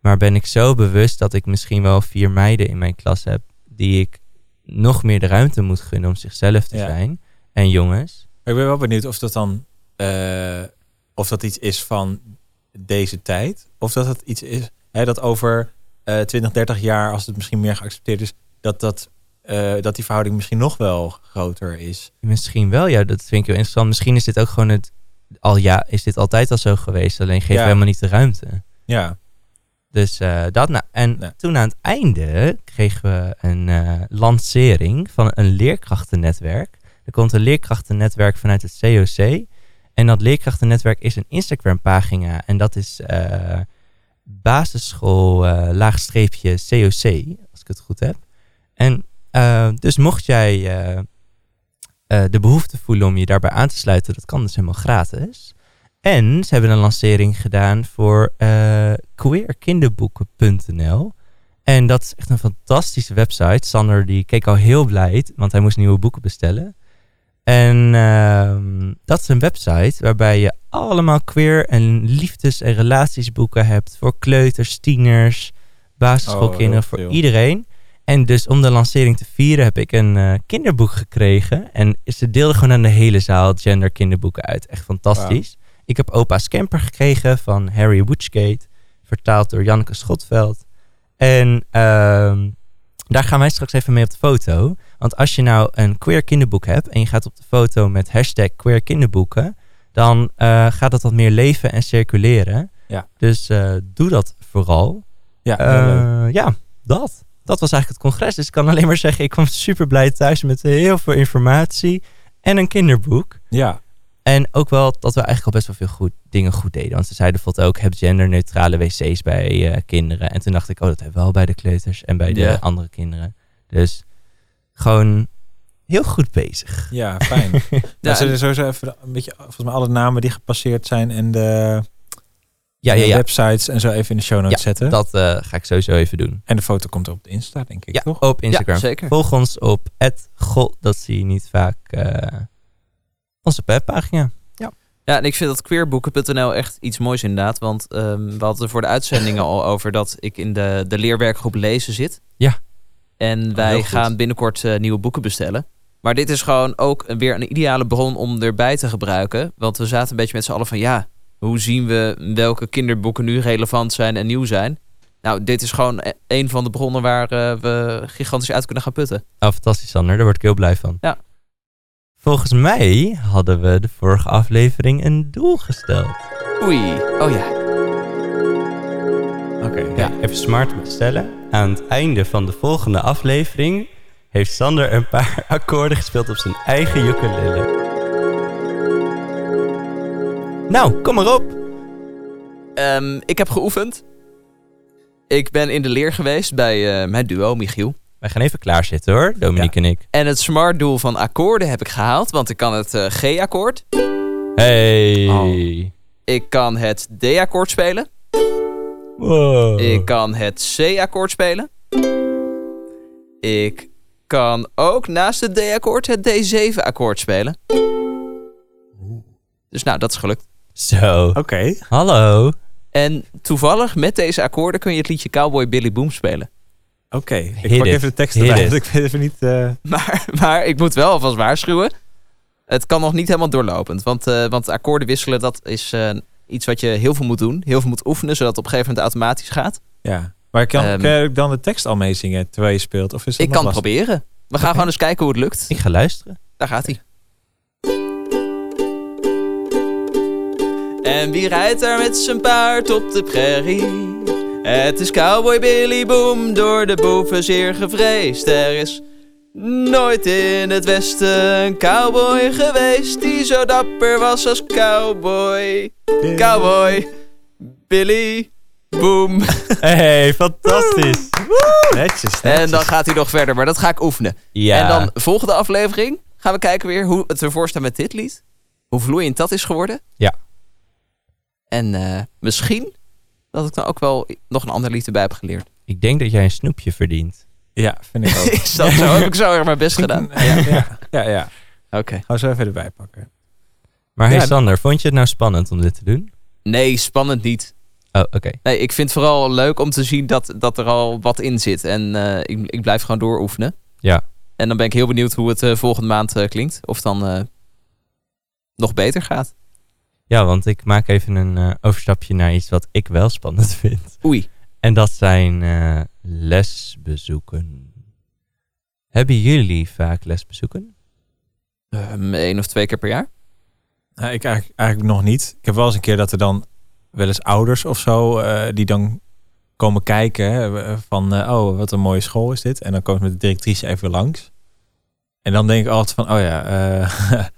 Maar ben ik zo bewust dat ik misschien wel vier meiden in mijn klas heb... die ik nog meer de ruimte moet gunnen om zichzelf te Ja. zijn. En jongens. Ik ben wel benieuwd of dat dan eh, of dat iets is van deze tijd. Of dat het iets is hè, dat over eh 20, 30 jaar, als het misschien meer geaccepteerd is, dat, dat, eh, dat die verhouding misschien nog wel groter is. Misschien wel, ja, dat vind ik heel interessant. Misschien is dit ook gewoon het... Al ja, is dit altijd al zo geweest, alleen geef Ja. we helemaal niet de ruimte. Ja, Dus eh, dat nou. En Ja. toen aan het einde kregen we een eh, lancering van een leerkrachtennetwerk. Er komt een leerkrachtennetwerk vanuit het COC. En dat leerkrachtennetwerk is een Instagram pagina. En dat is eh, basisschool laagstreepje COC, als ik het goed heb. En dus mocht jij de behoefte voelen om je daarbij aan te sluiten, dat kan dus helemaal gratis. En ze hebben een lancering gedaan voor eh queerkinderboeken.nl. En dat is echt een fantastische website. Sander die keek al heel blij, want hij moest nieuwe boeken bestellen. En ehm, dat is een website waarbij je allemaal queer en liefdes- en relatiesboeken hebt voor kleuters, tieners, basisschoolkinderen, Oh, voor iedereen. En dus om de lancering te vieren heb ik een eh, kinderboek gekregen. En ze deelden gewoon aan de hele zaal gender kinderboeken uit. Echt fantastisch. Ik heb Opa Scamper gekregen van Harry Woodgate. Vertaald door Janneke Schotveld. En ehm, daar gaan wij straks even mee op de foto. Want als je nou een queer kinderboek hebt en je gaat op de foto met hashtag queer kinderboeken, dan eh, gaat dat wat meer leven en circuleren. Ja. Dus eh, doe dat vooral. ja. Eh, ja, dat. Dat was eigenlijk het congres. Dus ik kan alleen maar zeggen, ik kwam super blij thuis met heel veel informatie en een kinderboek. ja. En ook wel dat we eigenlijk al best wel veel goed, dingen goed deden. Want ze zeiden bijvoorbeeld ook, heb genderneutrale wc's bij eh, kinderen. En toen dacht ik, oh, dat hebben we wel bij de kleuters en bij de Ja. andere kinderen. Dus gewoon heel goed bezig. ja, fijn. Ja, Ja, zullen sowieso even een beetje, volgens mij alle namen die gepasseerd zijn en de, Ja, ja, de ja. websites en zo even in de show notes Ja, zetten. Dat eh, ga ik sowieso even doen. En de foto komt op de Insta, denk ik, Ja, toch? op Instagram. Ja, zeker. Volg ons op @god. Dat zie je niet vaak. eh, onze webpagina. Ja, en ik vind dat queerboeken.nl echt iets moois inderdaad. Want ehm, we hadden er voor de uitzendingen al over dat ik in de, de leerwerkgroep lezen zit. Ja. En wij gaan binnenkort eh, nieuwe boeken bestellen. Maar dit is gewoon ook weer een ideale bron om erbij te gebruiken. Want we zaten een beetje met z'n allen van ja, hoe zien we welke kinderboeken nu relevant zijn en nieuw zijn? Nou, dit is gewoon e- een van de bronnen waar eh, we gigantisch uit kunnen gaan putten. Oh, fantastisch, Sander. Daar word ik heel blij van. Ja. Volgens mij hadden we de vorige aflevering een doel gesteld. Oei, oh ja. Oké. Ja, even smart stellen. Aan het einde van de volgende aflevering heeft Sander een paar akkoorden gespeeld op zijn eigen ukulele. Nou, kom maar op. Ehm, ik heb geoefend. Ik ben in de leer geweest bij mijn duo, Michiel. Wij gaan even klaarzitten hoor, Dominique en ik. En het smart doel van akkoorden heb ik gehaald, want ik kan het eh, G-akkoord. Hey. Oh. Ik kan het D-akkoord spelen. Wow. Ik kan het C-akkoord spelen. Ik kan ook naast het D-akkoord het D7-akkoord spelen. Dus nou, dat is gelukt. Zo. Oké. Hallo. En toevallig met deze akkoorden kun je het liedje Cowboy Billy Boom spelen. Oké. Ik Hit pak it. even de tekst Hit erbij. want Ik weet even niet... eh, Maar, maar ik moet wel alvast waarschuwen. Het kan nog niet helemaal doorlopend. Want, eh, want akkoorden wisselen, dat is eh, iets wat je heel veel moet doen. Heel veel moet oefenen, zodat het op een gegeven moment automatisch gaat. ja. Maar kan, Ehm, kan je dan de tekst al meezingen terwijl je speelt? Of is dat Ik nog kan lastig? proberen. We gaan gewoon eens kijken hoe het lukt. Ik ga luisteren. Daar gaat hij. En wie rijdt daar met zijn paard op de prairie? Het is cowboy Billy Boom, door de boeven zeer gevreesd. Er is nooit in het westen een cowboy geweest die zo dapper was als cowboy. Cowboy Billy Boom. Hey, fantastisch. Netjes, netjes. En dan gaat hij nog verder, maar dat ga ik oefenen. Ja. En dan volgende aflevering gaan we kijken weer hoe het ervoor staat met dit lied. Hoe vloeiend dat is geworden. Ja. En eh, misschien dat ik dan ook wel nog een ander lied erbij heb geleerd. Ik denk dat jij een snoepje verdient. Ja, vind ik ook. Is dat zo? Heb ik zo erg mijn best gedaan? Ja, ja, ja. ja. Oké. Gaan we zo even erbij pakken. Maar hey Ja, Sander, vond je het nou spannend om dit te doen? Nee, spannend niet. Oh, oké. Nee, ik vind het vooral leuk om te zien dat, dat er al wat in zit. En eh, ik, ik blijf gewoon dooroefenen. Ja. En dan ben ik heel benieuwd hoe het eh, volgende maand eh, klinkt. Of het dan eh, nog beter gaat. Ja, want ik maak even een eh, overstapje naar iets wat ik wel spannend vind. Oei. En dat zijn eh, lesbezoeken. Hebben jullie vaak lesbezoeken? Eén Ehm, of twee keer per jaar? Nou, ik eigenlijk, eigenlijk nog niet. Ik heb wel eens een keer dat er dan wel eens ouders of zo eh, die dan komen kijken hè, van eh, oh wat een mooie school is dit en dan komt met de directrice even langs en dan denk ik altijd van oh ja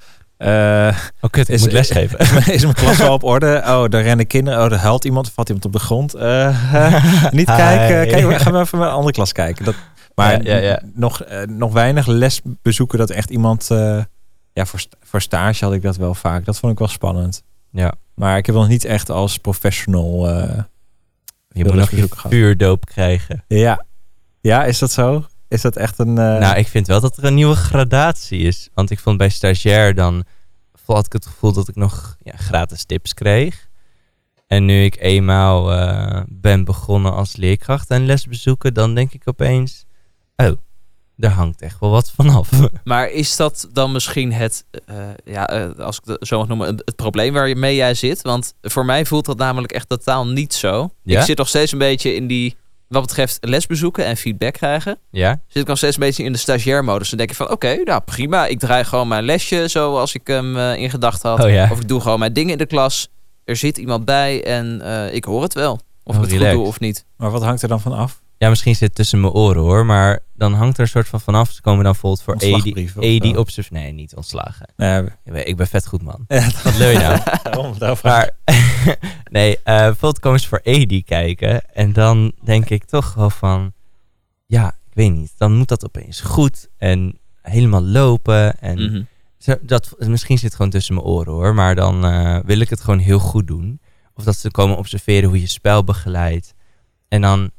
eh, Oh kut, ik Is- moet lesgeven. is mijn klas wel op orde oh daar rennen kinderen oh daar huilt iemand valt iemand op de grond Eh, niet Hi. kijken kijk gaan we even naar een andere klas kijken dat maar Ja, ja, ja. nog eh, nog weinig lesbezoeken dat echt iemand ja voor voor stage had ik dat wel vaak dat vond ik wel spannend ja, maar ik heb nog niet echt als professional. je moet nog je vuurdoop krijgen. Ja. Ja, is dat zo? Is dat echt een. eh, Nou, ik vind wel dat er een nieuwe gradatie is. Want ik vond bij stagiair dan had ik het gevoel dat ik nog ja, gratis tips kreeg. En nu ik eenmaal eh, ben begonnen als leerkracht en lesbezoeken, dan denk ik opeens, oh, daar hangt echt wel wat vanaf. Maar is dat dan misschien het, eh, ja, eh, als ik het zo mag noemen, het probleem waarmee jij zit? Want voor mij voelt dat namelijk echt totaal niet zo. Ja? Ik zit nog steeds een beetje in die, wat betreft lesbezoeken en feedback krijgen, ja? zit ik nog steeds een beetje in de stagiair-modus. Dan denk ik van, oké, nou prima, ik draai gewoon mijn lesje zoals ik hem eh, in gedachten had. Oh ja. Of ik doe gewoon mijn dingen in de klas. Er zit iemand bij en eh, ik hoor het wel. Of Oh, ik het relaxed. goed doe of niet. Maar wat hangt er dan van af? Ja, misschien zit het tussen mijn oren hoor, maar dan hangt er een soort van vanaf. Ze komen dan bijvoorbeeld voor ED, Ontslagbrief of ED zo. op z'n... Nee, niet ontslagen. Nee, Ik ben, ik ben vet goed man. ja, Wat je nou? daarom, daarom. Maar nee, eh bijvoorbeeld komen ze voor ED kijken. En dan denk ik toch wel van... Ja, ik weet niet. Dan moet dat opeens goed en helemaal lopen. En Mhm. zo, dat, misschien zit het gewoon tussen mijn oren hoor. Maar dan eh, wil ik het gewoon heel goed doen. Of dat ze komen observeren hoe je spel begeleidt. En dan...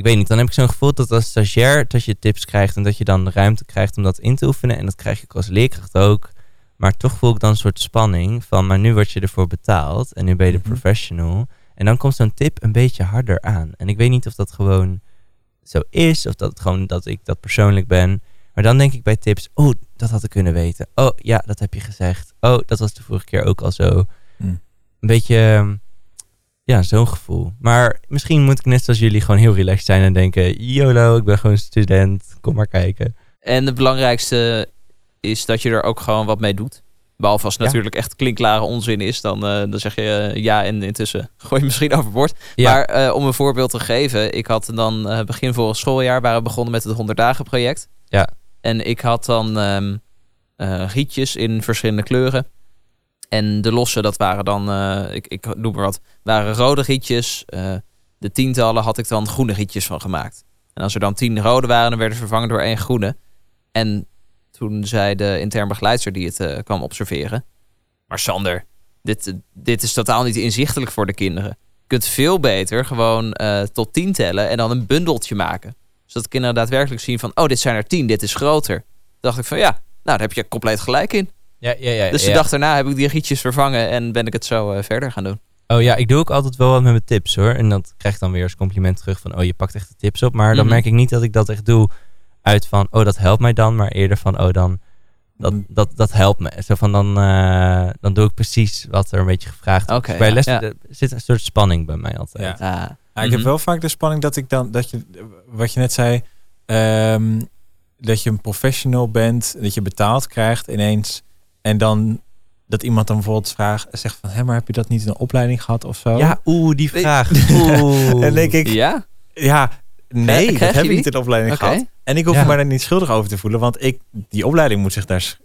Ik weet niet, dan heb ik zo'n gevoel dat als stagiair dat je tips krijgt en dat je dan de ruimte krijgt om dat in te oefenen. En dat krijg ik als leerkracht ook. Maar toch voel ik dan een soort spanning van, maar nu word je ervoor betaald en nu ben je de Mhm. professional. En dan komt zo'n tip een beetje harder aan. En ik weet niet of dat gewoon zo is, of dat het gewoon dat ik dat persoonlijk ben. Maar dan denk ik bij tips, oh, dat had ik kunnen weten. Oh, ja, dat heb je gezegd. Oh, dat was de vorige keer ook al zo. Hm. Een beetje, ehm, ja, zo'n gevoel. Maar misschien moet ik net zoals jullie gewoon heel relaxed zijn en denken, YOLO, ik ben gewoon student, kom maar kijken. En het belangrijkste is dat je er ook gewoon wat mee doet. Behalve als het Ja. natuurlijk echt klinkklare onzin is, dan, eh, dan zeg je eh, ja en intussen gooi je misschien overboord. Ja. Maar eh, om een voorbeeld te geven, ik had dan begin vorig schooljaar waren we begonnen met het 100 dagen project. Ja. En ik had dan eh, rietjes in verschillende kleuren. En de losse, dat waren dan, eh, ik, ik noem maar wat, waren rode rietjes. Eh, de tientallen had ik dan groene rietjes van gemaakt. En als er dan tien rode waren, dan werden ze vervangen door één groene. En toen zei de intern begeleidster die het eh, kwam observeren. Maar Sander, dit, dit is totaal niet inzichtelijk voor de kinderen. Je kunt veel beter gewoon tot tien tellen en dan een bundeltje maken. Zodat de kinderen daadwerkelijk zien van, oh, dit zijn er tien, dit is groter. Toen dacht ik van, ja, nou, daar heb je compleet gelijk in. Ja, ja, ja. Dus de ja. dag daarna heb ik die rietjes vervangen en ben ik het zo eh, verder gaan doen. Oh ja, ik doe ook altijd wel wat met mijn tips hoor. En dat krijg ik dan weer als compliment terug van, oh je pakt echt de tips op. Maar dan Mhm. merk ik niet dat ik dat echt doe uit van, oh dat helpt mij dan. Maar eerder van, oh dan, dat, Mm. dat, dat helpt me. Zo van, dan, eh, dan doe ik precies wat er een beetje gevraagd wordt. Dus bij ja, les ja. er zit een soort spanning bij mij altijd. Ja. Ah, Ja, ik heb mhm. wel vaak de spanning dat ik dan, dat je, wat je net zei, ehm, dat je een professional bent, dat je betaald krijgt ineens. En dan dat iemand dan bijvoorbeeld vraagt, zegt van, hé, maar heb je dat niet in een opleiding gehad of zo? Ja, oeh, die vraag. Oeh. En denk ik, Ja? ja, nee, Krijg dat heb ik die? niet in de opleiding gehad. En ik hoef Ja. me daar niet schuldig over te voelen, want ik, die opleiding moet zich daar soort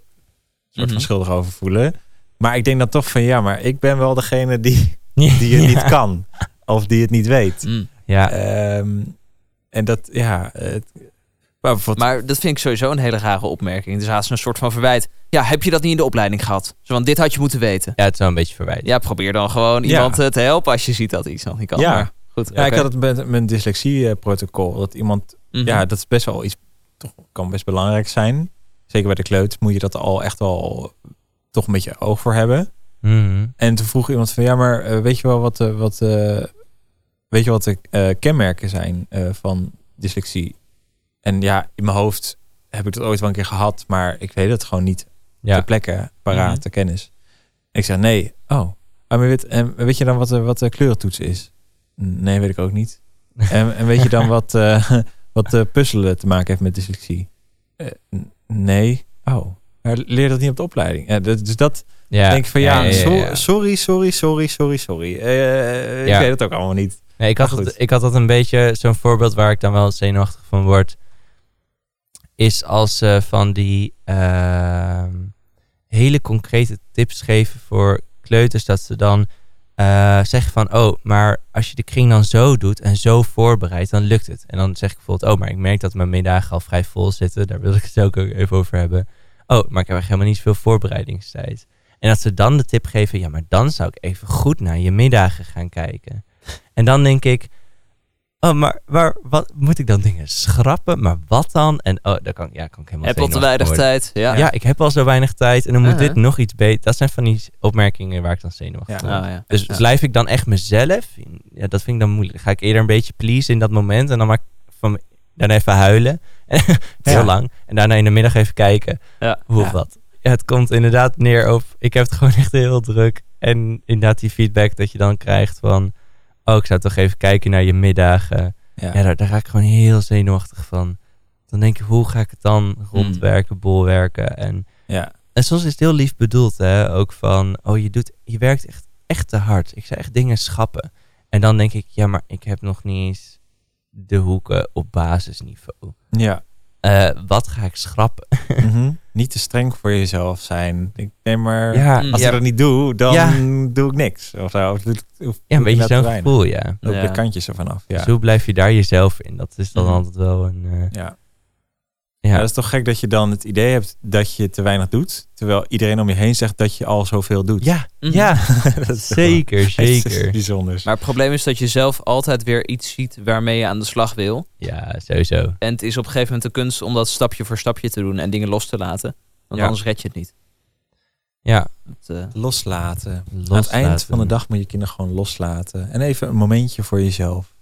Mhm. van schuldig over voelen. Maar ik denk dan toch van, ja, maar ik ben wel degene die, die het niet kan. Of die het niet weet. Mm. Ja, Ehm, en dat, ja, het- Maar, wat, Maar dat vind ik sowieso een hele rare opmerking. Dus haast een soort van verwijt. Ja, heb je dat niet in de opleiding gehad? Zo, want dit had je moeten weten. Ja, het is wel een beetje verwijt. Ja, probeer dan gewoon Ja. iemand eh, te helpen als je ziet dat iets nog niet kan. Ja. Maar goed, ja, ik had het met mijn dyslexie-protocol. Dat iemand, Mhm. ja, dat is best wel iets, toch kan best belangrijk zijn. Zeker bij de kleut moet je dat al echt wel toch een beetje oog voor hebben. Mhm. En toen vroeg iemand van, ja, maar eh, weet je wel wat, eh, wat, eh, weet je wat de eh, kenmerken zijn eh, van dyslexie? En ja, in mijn hoofd heb ik dat ooit wel een keer gehad, maar ik weet het gewoon niet Ja. ter plekke, paraat, Mhm. de kennis. Ik zeg, nee, oh. Ah, maar weet, en weet je dan wat, de- wat de kleurentoets is? Nee, weet ik ook niet. en, en weet je dan wat, eh, wat de puzzelen te maken heeft met dyslexie? N- nee. Oh. Maar leer dat niet op de opleiding. Ja, dus dat Ja. denk ik van ja, ja, so- ja. sorry, sorry, sorry, sorry, sorry. Eh, Ik weet het ook allemaal niet. Nee, ik, had ik had dat een beetje, zo'n voorbeeld waar ik dan wel zenuwachtig van word, is als ze van die ehm, hele concrete tips geven voor kleuters, dat ze dan eh, zeggen van, oh, maar als je de kring dan zo doet en zo voorbereidt, dan lukt het. En dan zeg ik bijvoorbeeld, oh, maar ik merk dat mijn middagen al vrij vol zitten, daar wil ik het ook even over hebben. Oh, maar ik heb helemaal niet zoveel voorbereidingstijd. En dat ze dan de tip geven, ja, maar dan zou ik even goed naar je middagen gaan kijken. En dan denk ik, oh, maar waar, wat moet ik dan dingen schrappen? Maar wat dan? En oh, daar kan, ja, kan ik helemaal Heb al te weinig worden. tijd. Ja. Ja. ik heb al zo weinig tijd en dan moet dit nog iets beter. Dat zijn van die opmerkingen waar ik dan zenuwachtig Ja. Oh, ja. Dus Ja. blijf ik dan echt mezelf? Ja, dat vind ik dan moeilijk. Ga ik eerder een beetje please in dat moment en dan maak ik van dan even huilen. Heel Ja. lang. En daarna in de middag even kijken Ja. hoe of Ja. wat. Ja, het komt inderdaad neer op, ik heb het gewoon echt heel druk. En inderdaad die feedback dat je dan krijgt van, oh, ik zou toch even kijken naar je middagen. Ja. Ja, daar, daar ga ik gewoon heel zenuwachtig van. Dan denk ik, hoe ga ik het dan rondwerken, bolwerken? En, ja. en soms is het heel lief bedoeld, hè. Ook van, oh, je, doet, je werkt echt, echt te hard. Ik zou echt dingen schappen. En dan denk ik, ja, maar ik heb nog niet eens de hoeken op basisniveau. ja. Eh, wat ga ik schrappen? Mhm. Niet te streng voor jezelf zijn. Ik nee, maar Ja, als Ja. ik dat niet doe, dan Ja. doe ik niks. Of zo. Of, doe- of ja, een beetje zo'n gevoel, ja. Ja. de kantjes ervan af. Ja. Dus hoe blijf je daar jezelf in? Dat is dan Mhm. altijd wel een... eh, Ja. Ja. Ja, dat is toch gek dat je dan het idee hebt dat je te weinig doet. Terwijl iedereen om je heen zegt dat je al zoveel doet. ja, Mhm. ja, dat is toch wel zeker, zeker. bijzonders. Maar het probleem is dat je zelf altijd weer iets ziet waarmee je aan de slag wil. Ja, sowieso. En het is op een gegeven moment de kunst om dat stapje voor stapje te doen en dingen los te laten. Want Ja. anders red je het niet. Ja, Het, eh, Loslaten. Aan het loslaten. eind van de dag moet je kinderen gewoon loslaten. En even een momentje voor jezelf.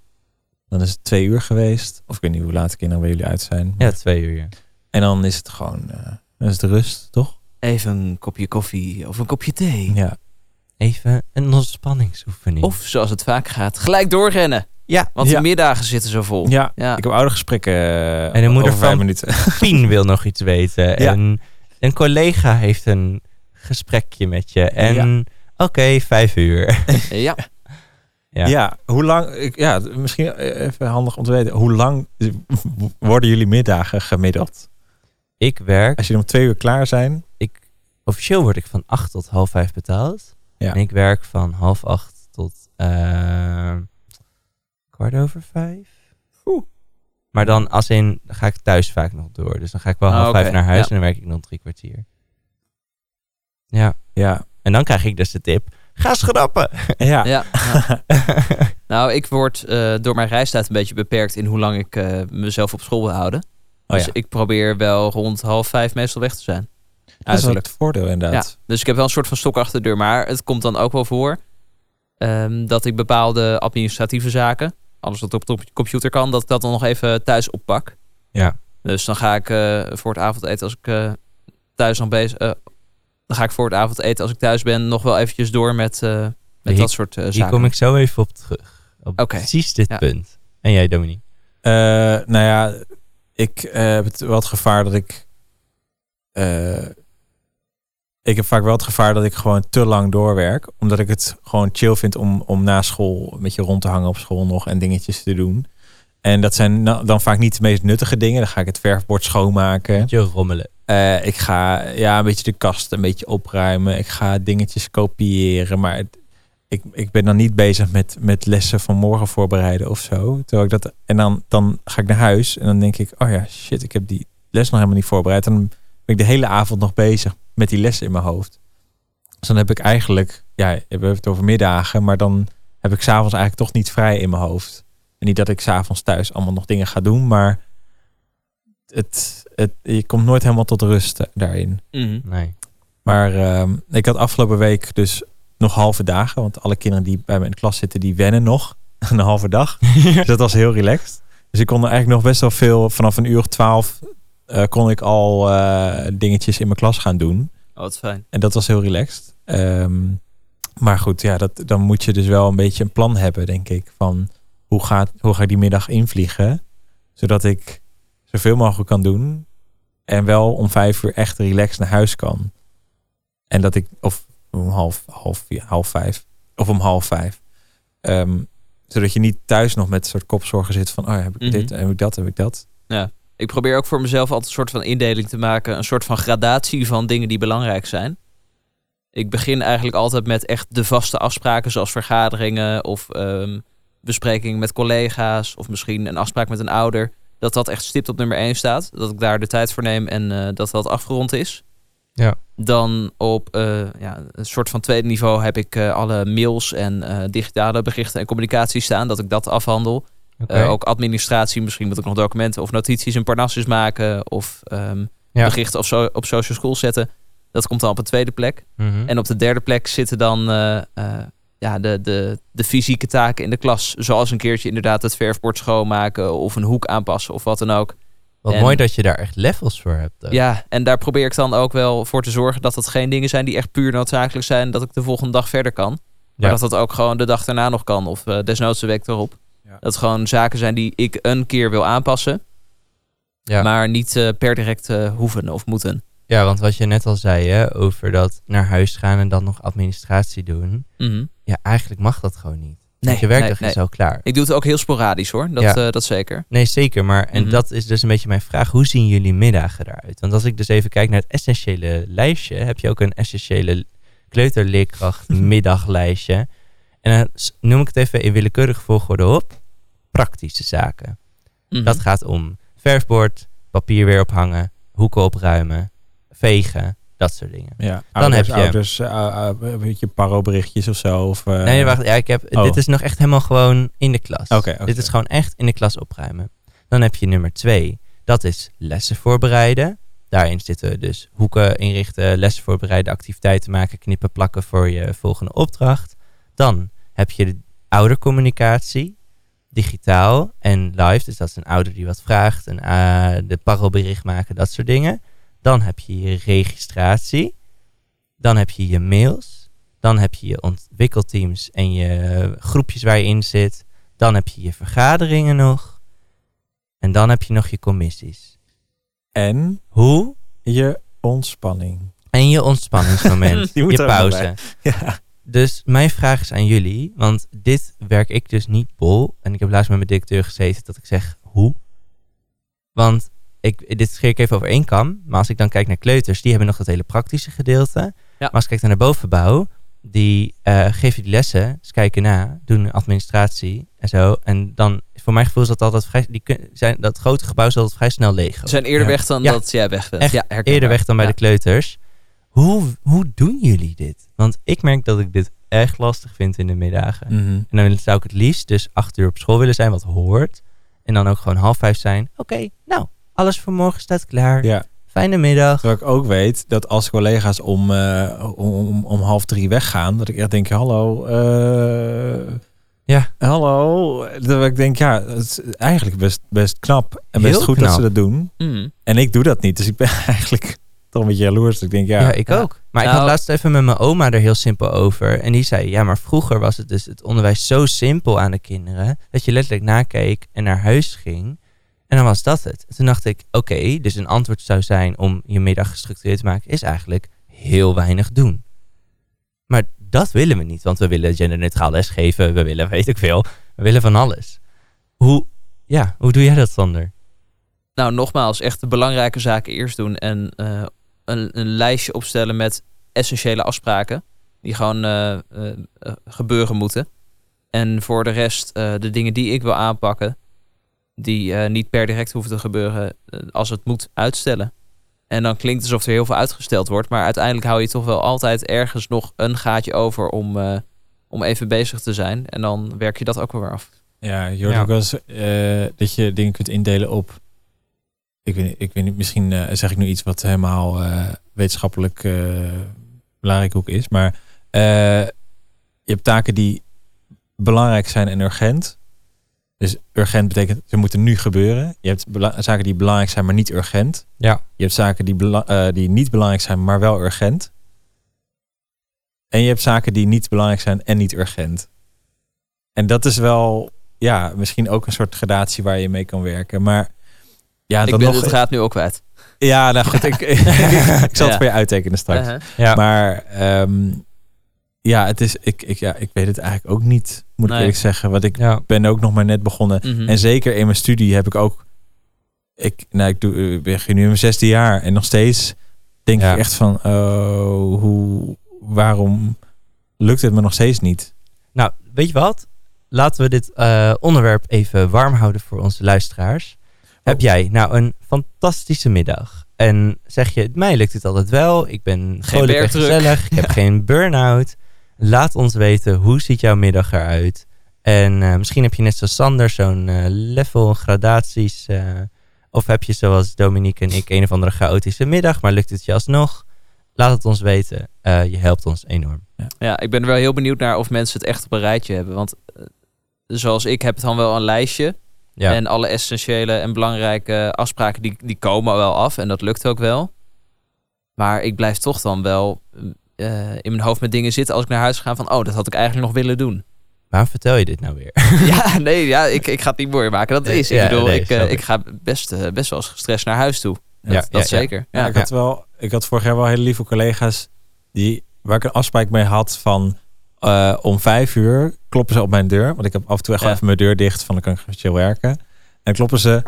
Dan is het twee uur geweest. Of ik weet niet hoe laat de kinderen bij jullie uit zijn. Ja, twee uur. ja. En dan is het gewoon, eh, dan is het rust, toch? even een kopje koffie of een kopje thee. Ja. Even een ontspanningsoefening. Of zoals het vaak gaat, gelijk doorrennen. ja, Want Ja. de middagen zitten zo vol. Ja, Ja. ik heb oude gesprekken eh, En de moeder over vijf van- minuten. Pien wil nog iets weten. Ja. En een collega heeft een gesprekje met je. En oké, vijf uur. Ja. Ja. Ja. hoe lang, ja, misschien even handig om te weten. Hoe lang worden jullie middagen gemiddeld? Ik werk, Als jullie om twee uur klaar zijn. ik, officieel word ik van acht tot half vijf betaald. Ja. En ik werk van half acht tot eh, kwart over vijf. Oeh. Maar dan als in, dan ga ik thuis vaak nog door. Dus dan ga ik wel Ah, half vijf naar huis Ja. en dan werk ik nog drie kwartier. Ja, Ja. en dan krijg ik dus de tip. Ga schrappen! Ja. ja. ja. Nou, ik word eh, door mijn reistijd een beetje beperkt in hoe lang ik eh, mezelf op school wil houden. Oh dus ja. ik probeer wel rond half vijf meestal weg te zijn. Dat is wel het voordeel Ja, inderdaad. dus ik heb wel een soort van stok achter de deur. Maar het komt dan ook wel voor ehm, dat ik bepaalde administratieve zaken, alles wat op de computer kan, dat ik dat dan nog even thuis oppak. Ja. Dus dan ga ik eh, voor het avondeten, als ik eh, thuis dan bezig, eh, dan ga ik voor het avondeten, als ik thuis ben, nog wel eventjes door met, eh, met Hier- dat soort eh, Hier zaken. kom ik zo even op terug. Op Oké. precies dit Ja. punt. En jij, Dominique? Eh, nou ja, ik eh, heb het wel het gevaar dat ik. eh, ik heb vaak wel het gevaar dat ik gewoon te lang doorwerk. Omdat ik het gewoon chill vind om, om na school een beetje rond te hangen op school nog en dingetjes te doen. En dat zijn dan vaak niet de meest nuttige dingen. Dan ga ik het verfbord schoonmaken. Beetje rommelen. Eh, ik ga ja, een beetje de kast een beetje opruimen. Ik ga dingetjes kopiëren. Maar het- ik, ik ben dan niet bezig met, met lessen van morgen voorbereiden of zo. Terwijl ik dat, en dan, dan ga ik naar huis en dan denk ik, oh ja, shit, ik heb die les nog helemaal niet voorbereid. En dan ben ik de hele avond nog bezig met die lessen in mijn hoofd. Dus dan heb ik eigenlijk, ja, we hebben het over middagen, maar dan heb ik s'avonds eigenlijk toch niet vrij in mijn hoofd. En niet dat ik s'avonds thuis allemaal nog dingen ga doen, maar het, het, je komt nooit helemaal tot rust eh, daarin. Mhm. Nee. Maar ehm, ik had afgelopen week dus nog halve dagen. Want alle kinderen die bij me in de klas zitten, die wennen nog een halve dag. Dus dat was heel relaxed. Dus ik kon er eigenlijk nog best wel veel, vanaf een uur of twaalf eh, kon ik al eh, dingetjes in mijn klas gaan doen. Oh, wat fijn. En dat was heel relaxed. Ehm, maar goed, ja, dat, dan moet je dus wel een beetje een plan hebben, denk ik. Van hoe, gaat, hoe ga ik die middag invliegen? Zodat ik zoveel mogelijk kan doen. En wel om vijf uur echt relaxed naar huis kan. En dat ik, of om half, half, vier, half vijf, of om half vijf. Ehm, zodat je niet thuis nog met een soort kopzorgen zit van, oh ja, heb ik Mhm. dit, heb ik dat, heb ik dat. Ik probeer ook voor mezelf altijd een soort van indeling te maken. Een soort van gradatie van dingen die belangrijk zijn. Ik begin eigenlijk altijd met echt de vaste afspraken, zoals vergaderingen of ehm, besprekingen met collega's. Of misschien een afspraak met een ouder. Dat dat echt stipt op nummer 1 staat. Dat ik daar de tijd voor neem en eh, dat dat afgerond is. Ja. Dan op eh, ja, een soort van tweede niveau heb ik eh, alle mails en digitale berichten en communicatie staan. Dat ik dat afhandel. Eh, ook administratie, misschien moet ik nog documenten of notities in Parnassus maken. Of ehm, Ja. berichten zo, op social school zetten. Dat komt dan op een tweede plek. Mhm. En op de derde plek zitten dan ja, de, de, de fysieke taken in de klas. Zoals een keertje inderdaad het verfbord schoonmaken of een hoek aanpassen of wat dan ook. Wat en- mooi dat je daar echt levels voor hebt. ook. Ja, en daar probeer ik dan ook wel voor te zorgen dat dat geen dingen zijn die echt puur noodzakelijk zijn. Dat ik de volgende dag verder kan. Maar Ja. dat dat ook gewoon de dag daarna nog kan. Of eh, desnoods de week erop. Ja. Dat het gewoon zaken zijn die ik een keer wil aanpassen. Ja. Maar niet eh, per direct eh, hoeven of moeten. Ja, want wat je net al zei hè, over dat naar huis gaan en dan nog administratie doen. Mhm. Ja, eigenlijk mag dat gewoon niet. Nee, je werkdag nee, nee. is al klaar. Ik doe het ook heel sporadisch hoor. Dat, Ja. eh, dat zeker. Nee, zeker. Maar en Mhm. dat is dus een beetje mijn vraag. Hoe zien jullie middagen eruit? Want als ik dus even kijk naar het essentiële lijstje, heb je ook een essentiële kleuterleerkracht middaglijstje. En dan noem ik het even in willekeurige volgorde op. Praktische zaken. Mhm. Dat gaat om verfbord, papier weer ophangen, hoeken opruimen, vegen, dat soort dingen. Ja, Dan ouders, heb je- ouders, uh, uh, een beetje paro-berichtjes of zo. Of, eh, nee, wacht. Ja, ik heb, oh. Dit is nog echt helemaal gewoon in de klas. Oké. Dit is gewoon echt in de klas opruimen. Dan heb je nummer twee. Dat is lessen voorbereiden. Daarin zitten dus hoeken inrichten, lessen voorbereiden, activiteiten maken, knippen, plakken voor je volgende opdracht. Dan heb je de oudercommunicatie, digitaal en live. Dus dat is een ouder die wat vraagt, eh, de parelbericht maken, dat soort dingen. Dan heb je je registratie. Dan heb je je mails. Dan heb je je ontwikkelteams en je groepjes waar je in zit. Dan heb je je vergaderingen nog. En dan heb je nog je commissies. En Hoe? je ontspanning. En je ontspanningsmoment. Je pauze. Ja. Dus mijn vraag is aan jullie. Want dit werk ik dus niet bol. En ik heb laatst met mijn directeur gezeten dat ik zeg hoe. Want ik, dit scheer ik even over één kam. Maar als ik dan kijk naar kleuters, die hebben nog dat hele praktische gedeelte. Maar als ik kijk naar de bovenbouw, die eh, geven die lessen, ze kijken na, doen administratie en zo. En dan, voor mijn gevoel is dat altijd vrij, die zijn, dat grote gebouw is altijd vrij snel leeg. Ze zijn eerder Ja. weg dan Ja. dat jij weg bent. Echt ja. Eerder weg dan bij de kleuters. Hoe, hoe doen jullie dit? Want ik merk dat ik dit echt lastig vind in de middagen. Mhm. En dan zou ik het liefst dus acht uur op school willen zijn, wat hoort. En dan ook gewoon half vijf zijn. Oké, nou, alles voor morgen staat klaar. Ja, Fijne middag. terwijl ik ook weet dat als collega's om, eh, om, om, om half drie weggaan, dat ik echt denk, hallo, eh, Ja. hallo. Dat ik denk, ja, het is eigenlijk best, best knap en best Heel goed dat ze dat doen. Mhm. En ik doe dat niet, dus ik ben eigenlijk toch een beetje jaloers. Ik denk, ja, Ja, ik Ja. ook. Maar ik Nou- had laatst even met mijn oma er heel simpel over. En die zei, ja, maar vroeger was het dus het onderwijs zo simpel aan de kinderen... dat je letterlijk nakeek en naar huis ging. En dan was dat het. Toen dacht ik, oké, dus een antwoord zou zijn om je middag gestructureerd te maken... is eigenlijk heel weinig doen. Maar dat willen we niet, want we willen genderneutraal lesgeven. We willen, weet ik veel, we willen van alles. Hoe, ja, hoe doe jij dat, Sander? Nou, nogmaals, echt de belangrijke zaken eerst doen. En eh, een, een lijstje opstellen met essentiële afspraken. die gewoon eh, eh, gebeuren moeten. En voor de rest, de dingen die ik wil aanpakken, die eh, niet per direct hoeven te gebeuren eh, als het moet uitstellen. En dan klinkt het alsof er heel veel uitgesteld wordt, maar uiteindelijk hou je toch wel altijd ergens nog een gaatje over om, eh, om even bezig te zijn. En dan werk je dat ook wel weer af. Ja, je hoort Ja. ook wel eens eh, dat je dingen kunt indelen op. Ik weet, ik weet niet, misschien eh, zeg ik nu iets wat helemaal eh, wetenschappelijk eh, belangrijk ook is. Maar eh, je hebt taken die belangrijk zijn en urgent. Dus urgent betekent ze moeten nu gebeuren. Je hebt zaken die belangrijk zijn, maar niet urgent. Ja. Je hebt zaken die, bela- eh, die niet belangrijk zijn, maar wel urgent. En je hebt zaken die niet belangrijk zijn en niet urgent. En dat is wel, ja, misschien ook een soort gradatie waar je mee kan werken. Maar ja, ik dan ben nog. het gaat nu ook kwijt. Ja, nou goed, ik, ik, zal het Ja. voor je uittekenen straks. Uh-huh. Ja. Maar ehm, ja, het is, ik, ik, ja, ik weet het eigenlijk ook niet, moet ik eerlijk zeggen. Want ik ja. ben ook nog maar net begonnen. Mhm. En zeker in mijn studie heb ik ook. Ik, nou, ik doe, ik begin nu in mijn zesde jaar en nog steeds denk Ja. ik echt van, oh, hoe, waarom lukt het me nog steeds niet? Nou, weet je wat? Laten we dit eh, onderwerp even warm houden voor onze luisteraars. Heb jij nou een fantastische middag? En zeg je, mij lukt het altijd wel. Ik ben vrolijk en werkdruk. gezellig. Ik heb geen burn-out. Laat ons weten, hoe ziet jouw middag eruit? En eh, misschien heb je net zoals Sander zo'n eh, level, gradaties. eh, of heb je zoals Dominique en ik een of andere chaotische middag, maar lukt het je alsnog? Laat het ons weten. Eh, je helpt ons enorm. Ja, ik ben er wel heel benieuwd naar of mensen het echt op een rijtje hebben. Want zoals ik heb dan wel een lijstje. Ja, En alle essentiële en belangrijke afspraken die, die komen wel af. En dat lukt ook wel. Maar ik blijf toch dan wel eh, in mijn hoofd met dingen zitten als ik naar huis ga van... oh, dat had ik eigenlijk nog willen doen. waarom vertel je dit nou weer? ja, nee, ja, ik, ik ga het niet mooier maken. Dat Nee, is, ik ja, bedoel, nee, ik, eh, ik. ik ga best, eh, best wel eens gestrest naar huis toe. Ja, Dat, ja, ja. zeker. Ja, Ja. ik had wel, ik had vorig jaar wel hele lieve collega's die, waar ik een afspraak mee had van eh, om vijf uur kloppen ze op mijn deur. Want ik heb af en toe echt even mijn deur dicht van dan kan ik chill werken. En kloppen ze.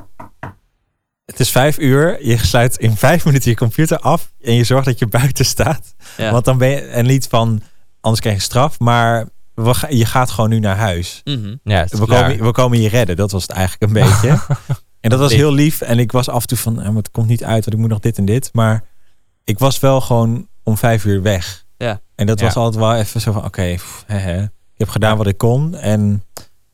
Het is vijf uur. Je sluit in vijf minuten je computer af en je zorgt dat je buiten staat. Ja. Want dan ben je en niet van anders krijg je straf, maar we ga- je gaat gewoon nu naar huis. Mhm. Ja, We klaar. komen, we komen je redden. Dat was het eigenlijk een beetje. en dat was heel lief. En ik was af en toe van, eh, het komt niet uit, want ik moet nog dit en dit. Maar ik was wel gewoon om vijf uur weg. Ja. En dat was altijd wel even zo van, oké, hè. ik heb gedaan wat ik kon. En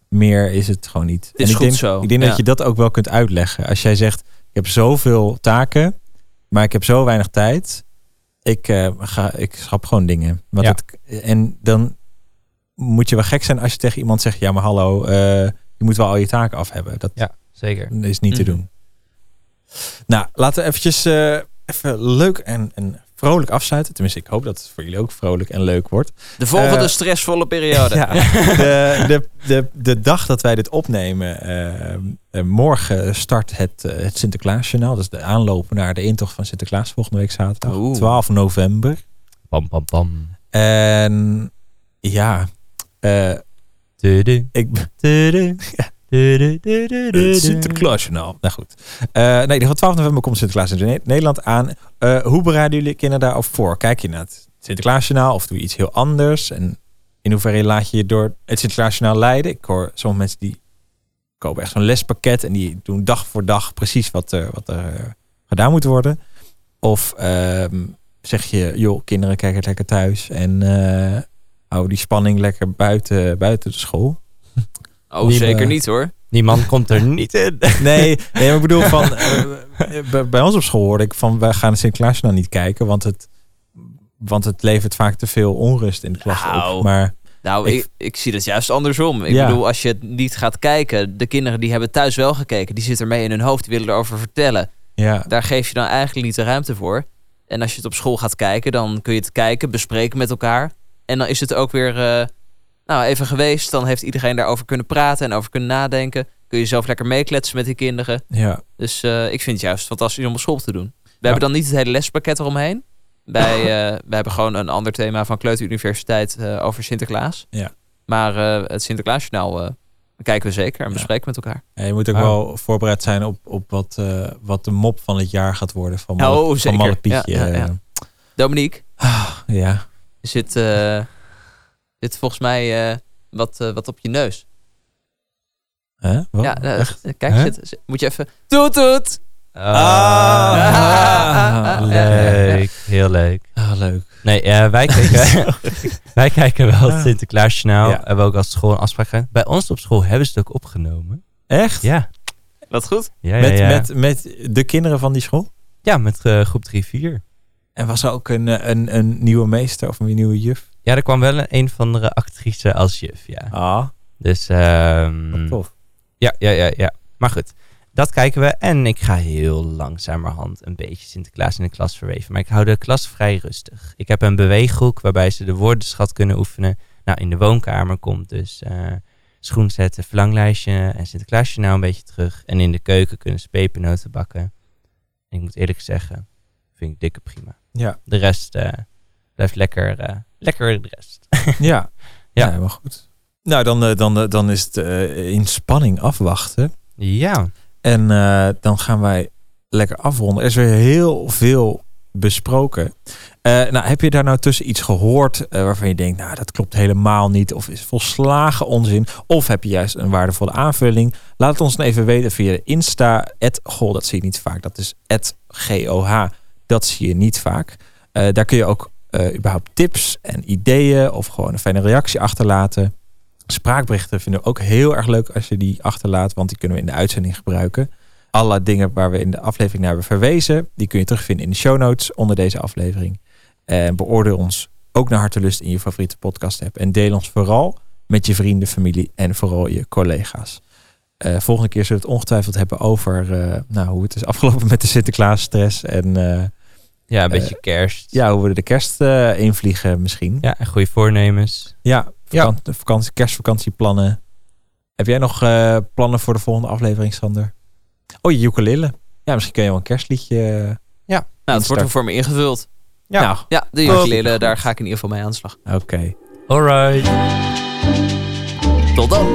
meer is het gewoon niet. Het is en ik goed denk, zo. Ik denk Ja. dat je dat ook wel kunt uitleggen. Als jij zegt, heb zoveel taken, maar ik heb zo weinig tijd. Ik, eh, ga, ik schrap gewoon dingen. Want Ja. het, en dan moet je wel gek zijn als je tegen iemand zegt, ja maar hallo, eh, je moet wel al je taken af hebben. Dat Ja, zeker. is niet te Mhm. doen. Nou, laten we eventjes eh, even leuk en, en vrolijk afsluiten. Tenminste, ik hoop dat het voor jullie ook vrolijk en leuk wordt. De volgende Eh, stressvolle periode. Ja, de, de, de, de dag dat wij dit opnemen, eh, eh, morgen start het, het Sinterklaasjournaal. Dat is de aanloop naar de intocht van Sinterklaas volgende week zaterdag, Oeh. 12 november. Pam, pam, pam. En ja, eh, Tudu, ik tudu, tudu. Het Sinterklaasjournaal. Nou goed. Eh nee, van 12 november komt Sinterklaas in Ne- Nederland aan. Eh, hoe bereiden jullie kinderen daarop voor? Kijk je naar het Sinterklaasjournaal of doe je iets heel anders? En in hoeverre laat je je door het Sinterklaasjournaal leiden? Ik hoor sommige mensen die kopen echt zo'n lespakket en die doen dag voor dag precies wat er, wat er eh, gedaan moet worden. Of ehm, zeg je, joh, kinderen kijken het lekker thuis en eh hou die spanning lekker buiten, buiten de school. Oh, Die, zeker eh, niet hoor. Die man komt er niet in. Nee, nee maar ik bedoel van... eh, bij- bij ons op school hoorde ik van... wij gaan de Sinterklaas nou niet kijken... want het, want het levert vaak te veel onrust in de klas Nou. op. Maar Nou, Ik- ik, ik, zie het juist andersom. Ik Ja. bedoel, als je het niet gaat kijken, de kinderen die hebben thuis wel gekeken, die zitten ermee in hun hoofd, die willen erover vertellen. ja, Daar geef je dan eigenlijk niet de ruimte voor. En als je het op school gaat kijken, dan kun je het kijken, bespreken met elkaar. En dan is het ook weer eh, nou, even geweest. Dan heeft iedereen daarover kunnen praten en over kunnen nadenken. Kun je zelf lekker meekletsen met die kinderen. ja, Dus eh, ik vind het juist fantastisch om op school te doen. We hebben dan niet het hele lespakket eromheen. Wij, eh, wij hebben gewoon een ander thema van Kleuter Universiteit eh, over Sinterklaas. Ja. Maar eh, het Sinterklaasjournaal eh, kijken we zeker en Ja. bespreken met elkaar. En je moet ook wel voorbereid zijn op, op wat, eh, wat de mop van het jaar gaat worden van Oh, Malle, van. Malle Pietje. Ja, ja, ja. Dominique, ah, ja. Zit, eh, zit volgens mij eh, wat, eh, wat op je neus. Hè? Wat? ja, eh, Echt? eh, kijk, zit, moet je even... Toet, toet! Ah, Ah. leuk, heel leuk. Ah, leuk. Nee, eh, wij, kijken, wij kijken wel Ah. Sinterklaasjournaal. Ja. Hebben we ook als school een afspraak gedaan. Bij ons op school hebben ze het ook opgenomen. Echt? Ja, Wat goed. ja, ja. Met, ja. Met, met de kinderen van die school? ja, met eh, groep 3, 4. En was er ook een, eh, een, een nieuwe meester of een nieuwe juf? Ja, er kwam wel een, een van de actrice als juf, ja. Ah, Dus, ehm, wat tof. ja, ja, ja, ja. Maar goed, dat kijken we. En ik ga heel langzamerhand een beetje Sinterklaas in de klas verweven. Maar ik hou de klas vrij rustig. Ik heb een beweeghoek waarbij ze de woordenschat kunnen oefenen. Nou, in de woonkamer komt dus eh, schoen zetten, verlanglijstje en Sinterklaasje nou een beetje terug. En in de keuken kunnen ze pepernoten bakken. En ik moet eerlijk zeggen, vind ik dikke prima. Ja. De rest eh, blijft lekker, eh, lekker de rest. Ja. Ja. ja, helemaal goed. Nou, dan, eh, dan, eh, dan is het eh, in spanning afwachten. ja, En eh, dan gaan wij lekker afronden. Er is weer heel veel besproken. Eh, nou, heb je daar nou tussen iets gehoord eh, waarvan je denkt, nou, dat klopt helemaal niet, of is volslagen onzin, of heb je juist een waardevolle aanvulling? Laat het ons dan even weten via de Insta, goh, dat zie je niet vaak, dat is goh, dat zie je niet vaak. Eh, daar kun je ook eh, überhaupt tips en ideeën of gewoon een fijne reactie achterlaten. Spraakberichten vinden we ook heel erg leuk als je die achterlaat, want die kunnen we in de uitzending gebruiken. Alle dingen waar we in de aflevering naar hebben verwezen, die kun je terugvinden in de show notes onder deze aflevering. En beoordeel ons ook naar hartelust in je favoriete podcast app. En deel ons vooral met je vrienden, familie en vooral je collega's. Eh, volgende keer zullen we het ongetwijfeld hebben over eh, nou, hoe het is afgelopen met de Sinterklaas stress. En ja, een Eh, beetje kerst. ja, hoe we de kerst eh, invliegen misschien. Ja, en goede voornemens. Ja, vakan- de vakantie, kerstvakantieplannen. Heb jij nog eh, plannen voor de volgende aflevering, Sander? Oh, je ukulele. Ja, misschien kun je wel een kerstliedje... eh, Nou, het wordt er voor me ingevuld. Ja. Nou, Ja, de ukulele, daar ga ik in ieder geval mee aan de slag. oké. Alright. Tot dan!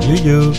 Joejoe.